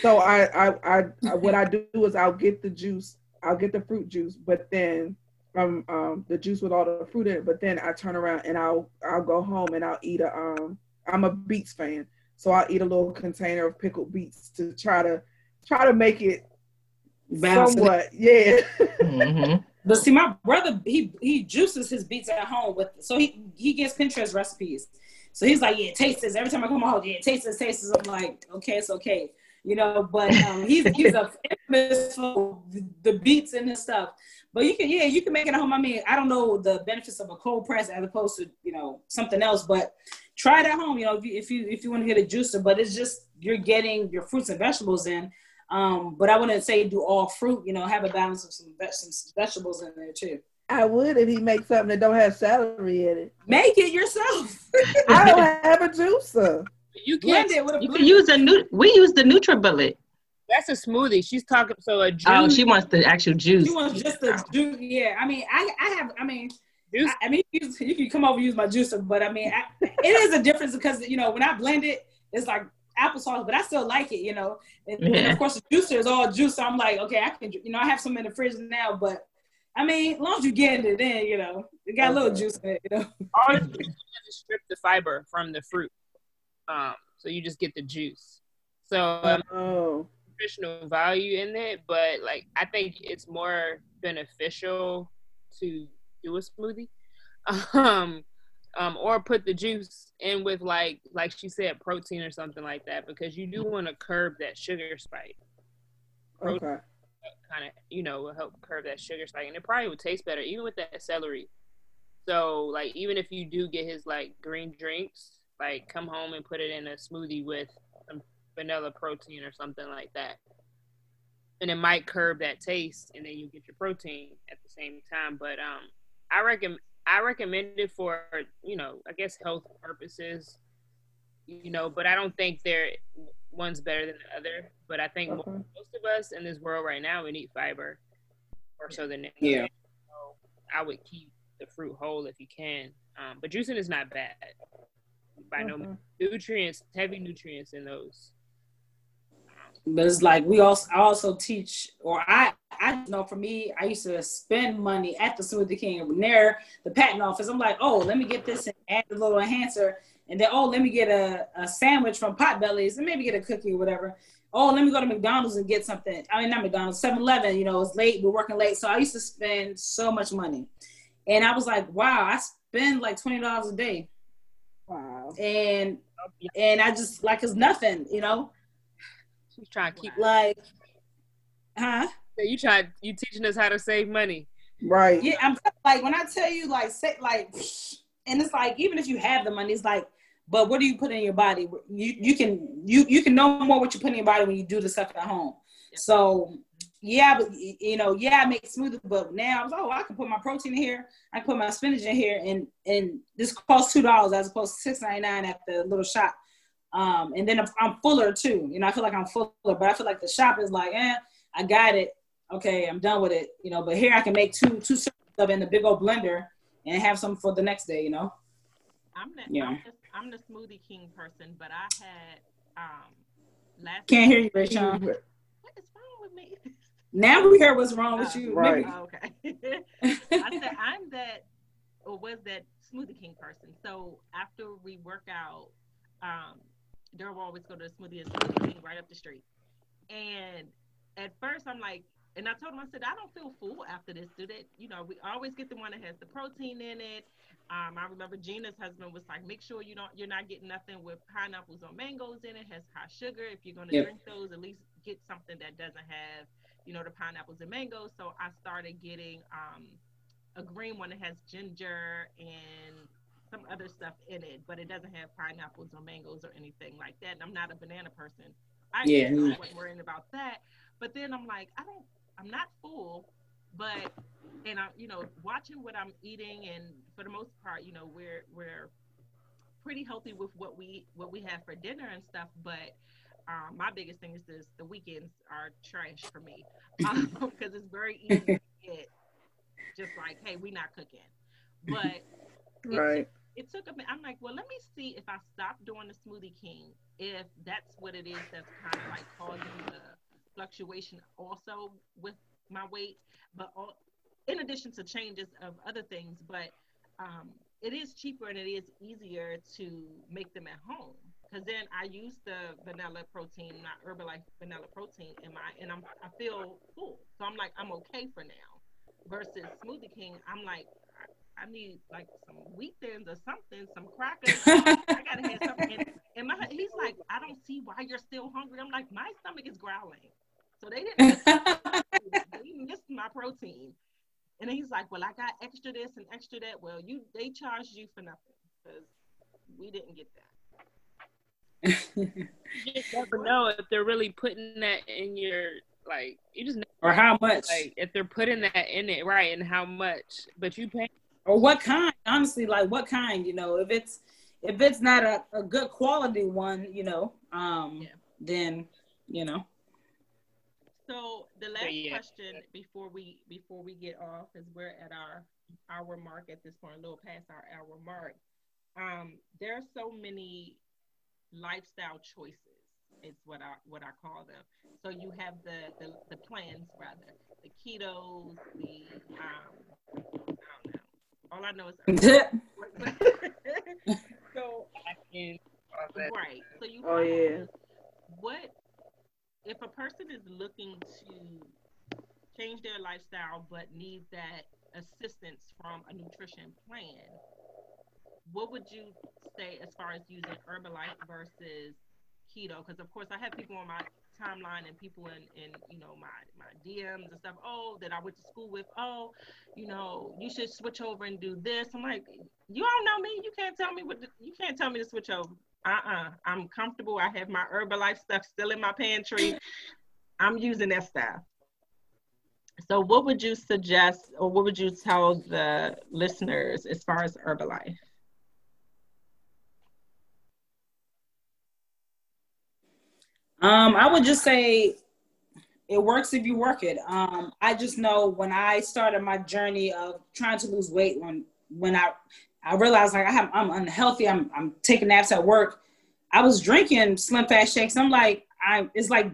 [SPEAKER 2] So I, I, I, what I do is I'll get the juice, I'll get the fruit juice, but then from um, the juice with all the fruit in it. But then I turn around and I'll I'll go home and I'll eat a um I'm a beets fan, so I'll eat a little container of pickled beets to try to try to make it Balance somewhat, yeah.
[SPEAKER 3] mm-hmm. But see, my brother he he juices his beets at home with so he he gets Pinterest recipes. So he's like, yeah, taste this. Every time I come home, yeah, taste this, taste this. I'm like, okay, it's okay you know. But um, he's he's a famous for the beets and his stuff. But you can, yeah, you can make it at home. I mean, I don't know the benefits of a cold press as opposed to, you know, something else, but try it at home. You know, if you if you, if you want to get a juicer, but it's just you're getting your fruits and vegetables in. Um, but I wouldn't say do all fruit. You know, have a balance of some, some vegetables in there too.
[SPEAKER 2] I would if he makes something that don't have celery in it.
[SPEAKER 3] Make it yourself.
[SPEAKER 2] I don't have a juicer.
[SPEAKER 1] You can it with a you can use a new. We use the NutriBullet.
[SPEAKER 4] That's a smoothie. She's talking so a oh, juice.
[SPEAKER 1] Oh, she wants the actual juice.
[SPEAKER 3] She wants just the juice. Yeah, I mean, I I have. I mean, juice. I, I mean, you, you, can come over and use my juicer, but I mean, I, it is a difference because you know when I blend it, it's like applesauce, but I still like it, you know. And, yeah. and, of course, the juicer is all juice. So I'm like, okay, I can, you know, I have some in the fridge now, but I mean, as long as you get it in, you know, it got okay. a little juice in it, you know.
[SPEAKER 4] All you strip the fiber from the fruit, um, so you just get the juice. So um, oh. nutritional value in it, but like I think it's more beneficial to do a smoothie. Um, um, or put the juice in with like like she said protein or something like that because you do want to curb that sugar spike
[SPEAKER 2] protein okay
[SPEAKER 4] kind of you know will help curb that sugar spike and it probably would taste better even with that celery so like even if you do get his like green drinks like come home and put it in a smoothie with some vanilla protein or something like that and it might curb that taste and then you get your protein at the same time but um i recommend I recommend it for, you know, I guess health purposes, you know, but I don't think there one's better than the other. But I think okay. most of us in this world right now, we need fiber or so than
[SPEAKER 3] yeah.
[SPEAKER 4] So I would keep the fruit whole if you can. Um, but juicing is not bad by no means. Nutrients, heavy nutrients in those
[SPEAKER 3] but it's like we also I also teach or I I know for me I used to spend money at the Smoothie King near the patent office. I'm like, oh, let me get this and add a little enhancer, and then oh, let me get a, a sandwich from Potbelly's and maybe get a cookie or whatever. Oh, let me go to McDonald's and get something. I mean, not McDonald's, 7-Eleven. You know, it's late. We're working late, so I used to spend so much money, and I was like, wow, I spend like twenty dollars a day.
[SPEAKER 2] Wow.
[SPEAKER 3] And oh, and I just like it's nothing, you know.
[SPEAKER 4] She's trying to keep
[SPEAKER 3] like, huh?
[SPEAKER 4] You try you teaching us how to save money,
[SPEAKER 2] right?
[SPEAKER 3] Yeah, I'm like when I tell you like say like, and it's like even if you have the money, it's like, but what do you put in your body? You you can you you can know more what you put in your body when you do the stuff at home. So yeah, but you know, yeah, I make smoother, but now I was oh, I can put my protein in here, I can put my spinach in here, and and this costs two dollars as opposed to six ninety nine at the little shop. Um, and then I'm fuller too. You know, I feel like I'm fuller, but I feel like the shop is like, eh, I got it. Okay, I'm done with it. You know, but here I can make two two of in the big old blender and have some for the next day. You know.
[SPEAKER 1] I'm the yeah. I'm the, I'm the smoothie king person, but I had um last.
[SPEAKER 3] Can't hear you, Rachel.
[SPEAKER 1] What is wrong with me?
[SPEAKER 3] Now we hear what's wrong with uh, you.
[SPEAKER 2] Right.
[SPEAKER 1] Oh, okay. I said I'm that or was that smoothie king person. So after we work out, um, Daryl will always go to the smoothie and smoothie right up the street. And at first, I'm like, and I told him, I said, I don't feel full after this. Do that? You know, we always get the one that has the protein in it. Um, I remember Gina's husband was like, make sure you don't, you're not getting nothing with pineapples or mangoes in it. Has high sugar. If you're going to yep. drink those, at least get something that doesn't have, you know, the pineapples and mangoes. So I started getting um, a green one that has ginger and some other stuff in it, but it doesn't have pineapples or mangoes or anything like that. And I'm not a banana person. I yeah. wasn't worrying about that. But then I'm like, I don't, I'm not full, but and I'm, you know, watching what I'm eating, and for the most part, you know, we're we're pretty healthy with what we what we have for dinner and stuff. But um, my biggest thing is this: the weekends are trash for me because um, it's very easy to get just like, hey, we're not cooking. But
[SPEAKER 2] right
[SPEAKER 1] it took a minute. I'm like, well, let me see if I stop doing the Smoothie King, if that's what it is that's kind of like causing the fluctuation also with my weight. But all, in addition to changes of other things, but um, it is cheaper and it is easier to make them at home. Because then I use the vanilla protein, not Herbalife vanilla protein in my, and I'm I feel full. So I'm like, I'm okay for now. Versus Smoothie King, I'm like, I need like some wheat thins or something, some crackers. I gotta have something. And, and my, he's like, I don't see why you're still hungry. I'm like, my stomach is growling. So they didn't they missed my protein. And he's like, Well, I got extra this and extra that. Well, you they charged you for nothing because we didn't get
[SPEAKER 4] that. You just never know if they're really putting that in your like you just
[SPEAKER 3] or how much?
[SPEAKER 4] like if they're putting that in it right and how much but you pay
[SPEAKER 3] or what kind? Honestly like what kind you know? If it's if it's not a, a good quality one you know um yeah. then you know.
[SPEAKER 1] So the last yeah. question before we before we get off is we're at our hour mark at this point a little past our hour mark. Um there are so many lifestyle choices is what I what I call them. So you have the the, the plans rather, the ketos, the um, I don't know. All I know is so I can right. So you
[SPEAKER 2] oh yeah.
[SPEAKER 1] What if a person is looking to change their lifestyle but needs that assistance from a nutrition plan? What would you say as far as using Herbalife versus keto? Because of course I have people on my timeline and people in, in you know my my DMs and stuff. Oh, that I went to school with. Oh, you know, you should switch over and do this. I'm like, you don't know me. You can't tell me what. To, you can't tell me to switch over. Uh-uh. I'm comfortable. I have my Herbalife stuff still in my pantry. I'm using that stuff. So, what would you suggest, or what would you tell the listeners as far as Herbalife?
[SPEAKER 3] Um, I would just say it works if you work it. Um, I just know when I started my journey of trying to lose weight, when when I I realized like I have I'm unhealthy, I'm I'm taking naps at work. I was drinking Slim Fast shakes. I'm like I it's like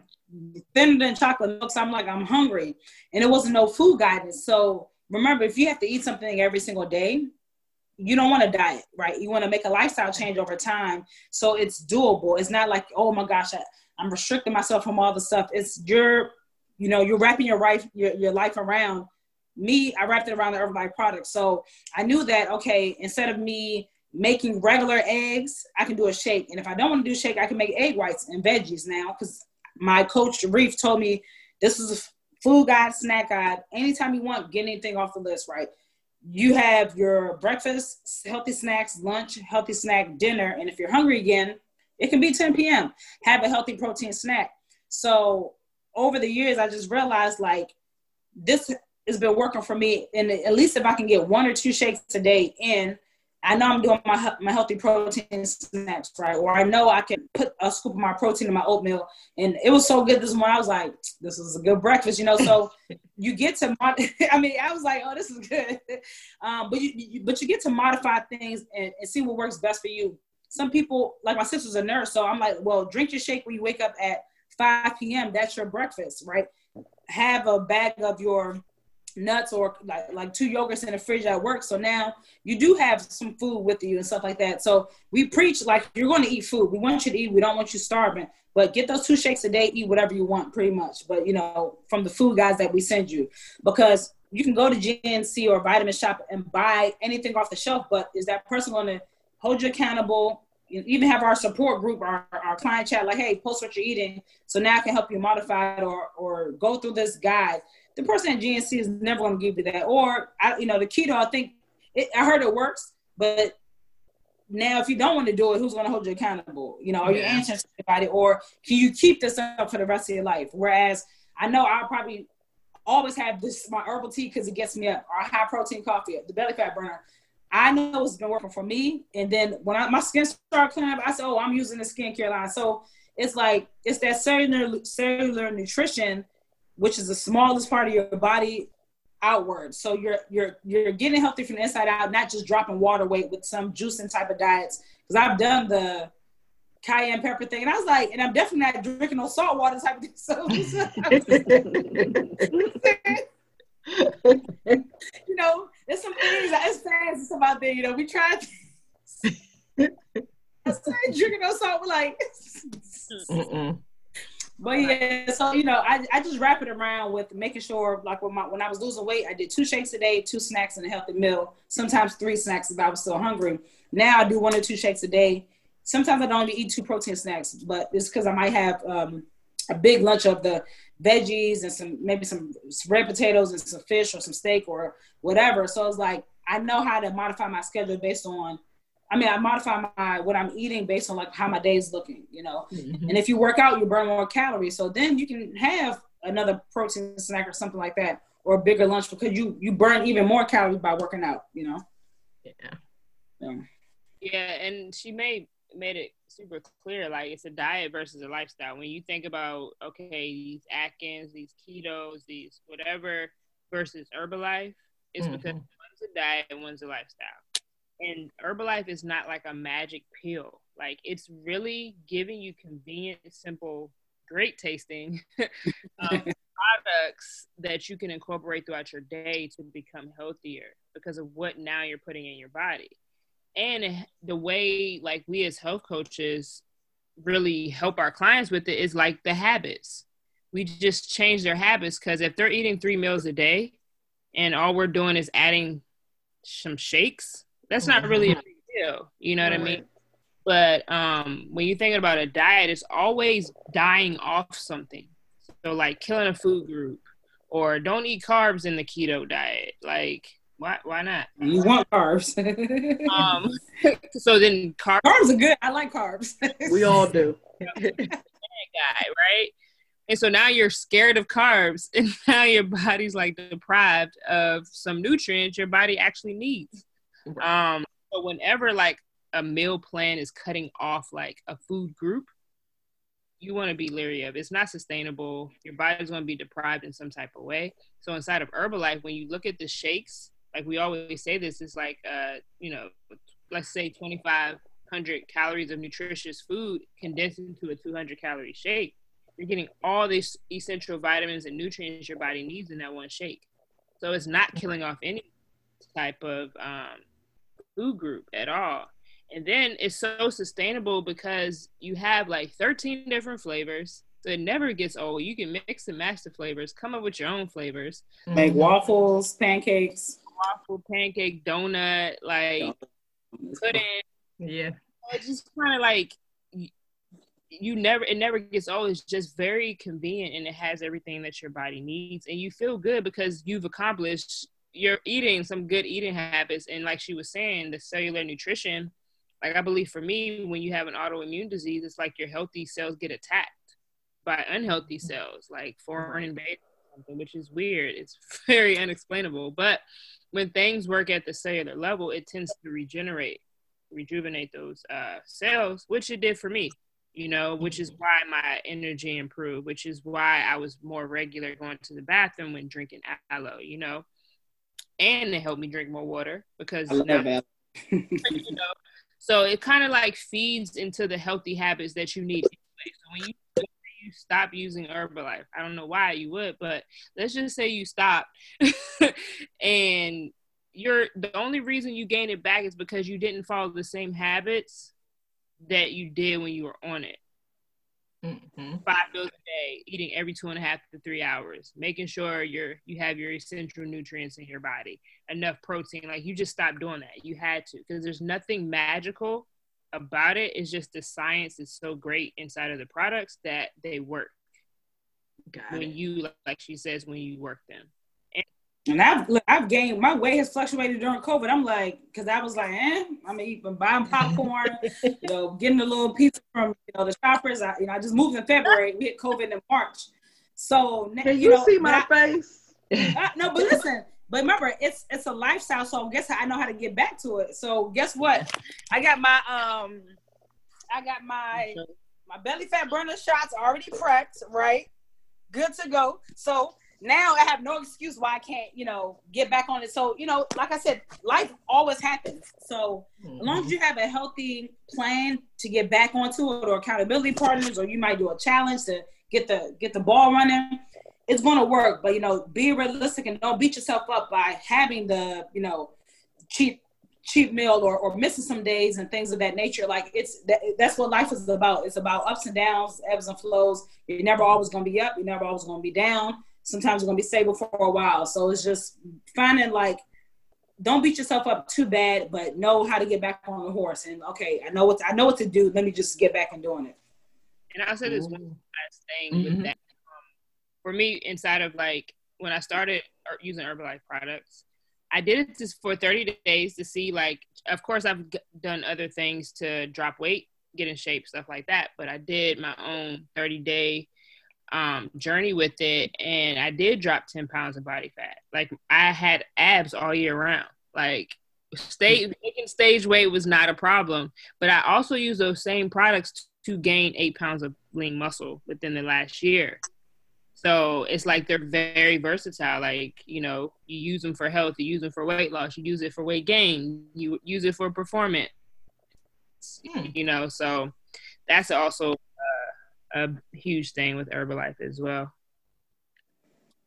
[SPEAKER 3] thinner than chocolate milk. So I'm like I'm hungry, and it wasn't no food guidance. So remember, if you have to eat something every single day, you don't want to diet, right? You want to make a lifestyle change over time. So it's doable. It's not like, oh my gosh, I, I'm restricting myself from all the stuff. It's your, you know, you're wrapping your life, your, your life around me. I wrapped it around the Herbalife product. So I knew that, okay, instead of me making regular eggs, I can do a shake. And if I don't want to do shake, I can make egg whites and veggies now. Cause my coach Reef told me this is a food guide, snack guide. Anytime you want, get anything off the list, right? You have your breakfast, healthy snacks, lunch, healthy snack, dinner. And if you're hungry again, it can be 10 p.m. Have a healthy protein snack. So over the years, I just realized like this has been working for me. And at least if I can get one or two shakes a day in, I know I'm doing my my healthy protein snacks right, or I know I can put a scoop of my protein in my oatmeal, and it was so good this morning. I was like, "This is a good breakfast," you know. So you get to, mod- I mean, I was like, "Oh, this is good," um, but you, you, but you get to modify things and, and see what works best for you some people, like my sister's a nurse, so I'm like, well, drink your shake when you wake up at 5 p.m. That's your breakfast, right? Have a bag of your nuts or like, like two yogurts in the fridge at work. So now you do have some food with you and stuff like that. So we preach like you're going to eat food. We want you to eat. We don't want you starving. But get those two shakes a day, eat whatever you want, pretty much. But you know, from the food guys that we send you, because you can go to GNC or Vitamin Shop and buy anything off the shelf. But is that person going to hold you accountable. You even have our support group, our, our client chat, like, hey, post what you're eating. So now I can help you modify it or, or go through this guide. The person at GNC is never going to give you that. Or, I, you know, the keto, I think, it, I heard it works, but now if you don't want to do it, who's going to hold you accountable? You know, are yeah. you about it? Or can you keep this up for the rest of your life? Whereas I know I'll probably always have this, my herbal tea because it gets me up, or high protein coffee, the belly fat burner. I know it's been working for me. And then when I, my skin started clearing up, I said, oh, I'm using the skincare line. So it's like, it's that cellular, cellular nutrition, which is the smallest part of your body outward. So you're, you're, you're getting healthy from the inside out, not just dropping water weight with some juicing type of diets. Cause I've done the cayenne pepper thing. And I was like, and I'm definitely not drinking no salt water type of thing. So, you know, there's some things that it's fast stuff out there. You know, we tried. I started drinking those salt. We're like, but yeah. So you know, I, I just wrap it around with making sure, like when my when I was losing weight, I did two shakes a day, two snacks, and a healthy meal. Sometimes three snacks if I was still hungry. Now I do one or two shakes a day. Sometimes I don't even eat two protein snacks, but it's because I might have um, a big lunch of the veggies and some maybe some red potatoes and some fish or some steak or whatever. So it's like I know how to modify my schedule based on. I mean, I modify my what I'm eating based on like how my day is looking, you know. Mm-hmm. And if you work out, you burn more calories. So then you can have another protein snack or something like that, or a bigger lunch because you you burn even more calories by working out, you know.
[SPEAKER 1] Yeah.
[SPEAKER 4] Yeah, yeah and she made made it super clear like it's a diet versus a lifestyle when you think about okay these atkins these ketos these whatever versus herbalife it's mm-hmm. because one's a diet and one's a lifestyle And Herbalife is not like a magic pill. Like it's really giving you convenient, simple, great tasting um, products that you can incorporate throughout your day to become healthier because of what now you're putting in your body. And the way like we as health coaches really help our clients with it is like the habits. We just change their habits because if they're eating three meals a day and all we're doing is adding some shakes, that's not really a big deal. You know what. I mean? But um, when you're thinking about a diet, it's always dying off something. So like killing a food group or don't eat carbs in the keto diet. Like why why not?
[SPEAKER 3] You want carbs.
[SPEAKER 4] um so then
[SPEAKER 3] carbs Carbs are good. I like carbs.
[SPEAKER 2] we all do.
[SPEAKER 4] guy, right? And so now you're scared of carbs and now your body's like deprived of some nutrients your body actually needs. Um so whenever like a meal plan is cutting off like a food group, you want to be leery of. It's not sustainable. Your body's going to be deprived in some type of way. So inside of Herbalife, when you look at the shakes, like we always say, this is like, uh, you know, let's say 2,500 calories of nutritious food condensed into a 200 calorie shake. You're getting all these essential vitamins and nutrients your body needs in that one shake. So it's not killing off any type of um, food group at all. And then it's so sustainable because you have like 13 different flavors. So it never gets old. You can mix and match the flavors, come up with your own flavors.
[SPEAKER 3] Make waffles, pancakes.
[SPEAKER 4] Waffle, pancake, donut, like pudding.
[SPEAKER 1] Yeah.
[SPEAKER 4] It's just kind of like you never it never gets old it's just very convenient and it has everything that your body needs and you feel good because you've accomplished you're eating some good eating habits and like she was saying the cellular nutrition like I believe for me, when you have an autoimmune disease, it's like your healthy cells get attacked by unhealthy mm-hmm. cells, like foreign invaders, which is weird. It's very unexplainable. But when things work at the cellular level, it tends to regenerate, rejuvenate those uh, cells, which it did for me. You know, which is mm-hmm. why my energy improved, which is why I was more regular going to the bathroom when drinking aloe. You know, and it helped me drink more water because now, you know so it kind of like feeds into the healthy habits that you need. So when you you stop using Herbalife, I don't know why you would, but let's just say you stop, and you're the only reason you gain it back is because you didn't follow the same habits that you did when you were on it. Mm-hmm. Five meals a day, eating every two and a half to three hours, making sure you're you have your essential nutrients in your body, enough protein. Like you just stopped doing that. You had to because there's nothing magical about it. It's just the science is so great inside of the products that they work. Got when it. you like she says when you work them.
[SPEAKER 3] And I've I've gained my weight has fluctuated during COVID. I'm like, because I was like, eh, I'm even buying popcorn, you know, getting a little pizza from you know the shoppers. I you know I just moved in February. We hit COVID in March, so
[SPEAKER 2] can you, you know, see my I, face?
[SPEAKER 3] I, no, but listen, but remember, it's it's a lifestyle. So guess I know how to get back to it. So guess what? I got my um, I got my my belly fat burner shots already prepped, right? Good to go. So now I have no excuse why I can't, you know, get back on it. So, you know, like I said, life always happens. So mm-hmm. as long as mm-hmm. you have a healthy plan to get back onto it or accountability partners, or you might do a challenge to get the get the ball running, it's gonna work. But you know, be realistic and don't beat yourself up by having the, you know, cheap cheap meal or, or missing some days and things of that nature. Like it's that, that's what life is about. It's about ups and downs, ebbs and flows. You're never always gonna be up, you're never always gonna be down sometimes you're gonna be stable for a while. So it's just finding like don't beat yourself up too bad, but know how to get back on the horse. And okay, I know what to, I know what to do. Let me just get back and doing it.
[SPEAKER 4] And I'll say this one last thing mm-hmm. with that. For me, inside of like when I started using Herbalife products, I did it just for 30 days to see like, of course, I've done other things to drop weight, get in shape, stuff like that. But I did my own 30 day um, journey with it, and I did drop ten pounds of body fat. Like I had abs all year round. Like stage making stage weight was not a problem, but I also used those same products to gain eight pounds of lean muscle within the last year. So it's like they're very versatile. Like, you know, you use them for health, you use them for weight loss, you use it for weight gain, you use it for performance. Hmm. You know, so that's also uh, a huge thing with Herbalife as well.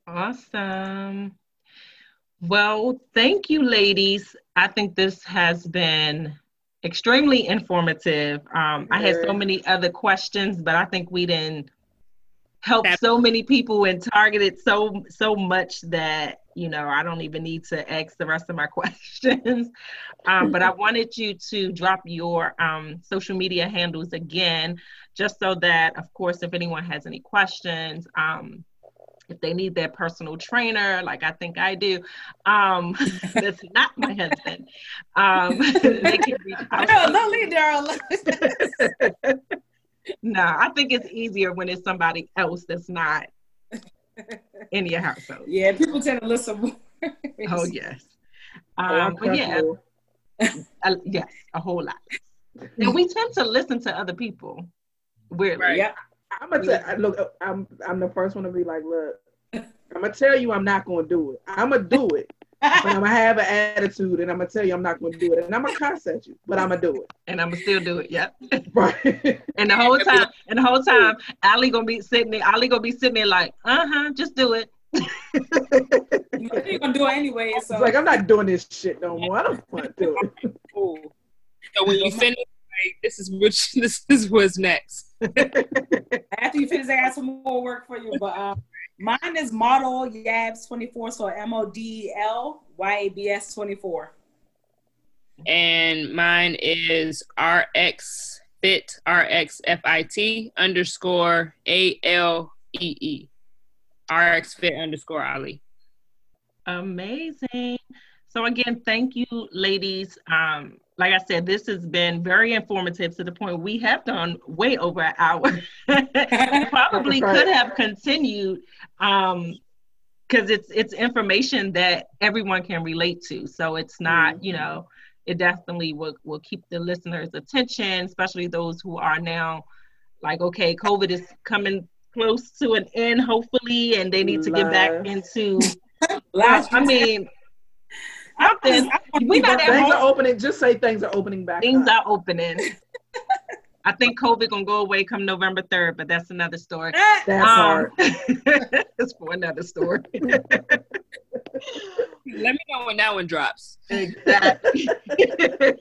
[SPEAKER 1] Awesome. Well, thank you, ladies. I think this has been extremely informative. Um, I had so many other questions, but I think we didn't help so many people and targeted so so much that you know I don't even need to ask the rest of my questions. Um, but I wanted you to drop your um, social media handles again, just so that, of course, if anyone has any questions. Um, if they need their personal trainer, like I think I do, um, that's not my husband. Um, they can reach out. No, don't leave Daryl. No, I think it's easier when it's somebody else that's not in your household.
[SPEAKER 3] Yeah, people tend to listen more.
[SPEAKER 1] oh yes, um, but yeah, uh, yes, a whole lot. And we tend to listen to other people. Weirdly.
[SPEAKER 2] Right. Yeah. I'm gonna tell. Look, I'm I'm the first one to be like, look, I'm gonna tell you I'm not gonna do it. I'm gonna do it, but I'm gonna have an attitude, and I'm gonna tell you I'm not gonna do it, and I'm gonna cuss at you, but I'm gonna do it,
[SPEAKER 1] and I'm gonna still do it. Yep. Right. and the whole time, and the whole time, Ali gonna be sitting there. Ali gonna be sitting there like, uh huh, just do it.
[SPEAKER 3] You're gonna do it anyway. So
[SPEAKER 2] it's like I'm not doing this shit no more. I don't want to do it.
[SPEAKER 4] So when you finish, like, this is which this is what's next.
[SPEAKER 3] After you finish, I got some more work for you. But um, mine is model Yabs 24, so M O D L Y A B S 24.
[SPEAKER 4] And mine is RX Fit RX F I T underscore A L E E. RX Fit underscore Ali.
[SPEAKER 1] Amazing. So again, thank you, ladies. Um, like I said, this has been very informative to the point we have gone way over an hour. probably could have continued um, because it's it's information that everyone can relate to. So it's not, mm-hmm. you know, it definitely will will keep the listeners' attention, especially those who are now like, okay, COVID is coming close to an end, hopefully, and they need to get back into. I mean,
[SPEAKER 2] something. We not things are opening. Just say things are opening back.
[SPEAKER 1] Things up. are opening. I think COVID gonna go away come November third, but that's another story.
[SPEAKER 2] That's um, hard.
[SPEAKER 1] it's for another story. Let
[SPEAKER 4] me know when that one drops.
[SPEAKER 1] Exactly.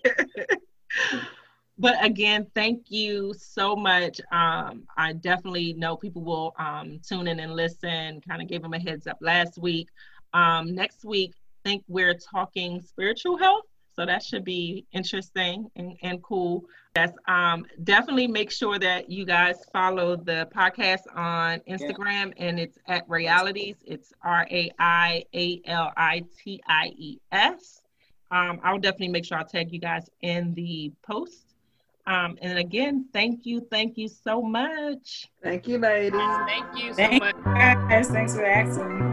[SPEAKER 1] but again, thank you so much. Um, I definitely know people will um, tune in and listen. Kind of gave them a heads up last week. Um, next week, think we're talking spiritual health. So that should be interesting and, and cool. Yes, um, definitely make sure that you guys follow the podcast on Instagram and it's at realities. It's R A I A L I T I E S. Um, I'll definitely make sure I'll tag you guys in the post. Um, and again, thank you, thank you so much.
[SPEAKER 2] Thank you, ladies.
[SPEAKER 4] Thank you so Thank much.
[SPEAKER 3] Guys. Thanks for asking.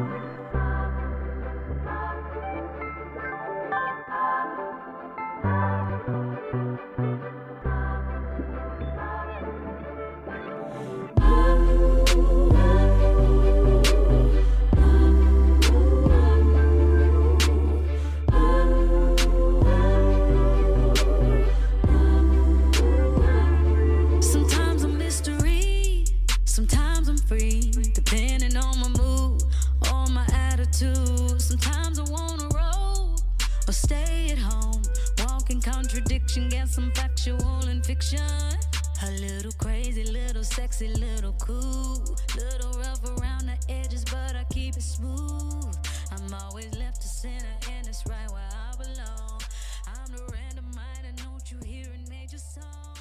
[SPEAKER 3] attraction, get some factual and fiction. A little crazy, little sexy, little cool. Little rough around the edges, but I keep it smooth. I'm always left to center, and it's right where I belong. I'm the random mind, I know you hearing major song.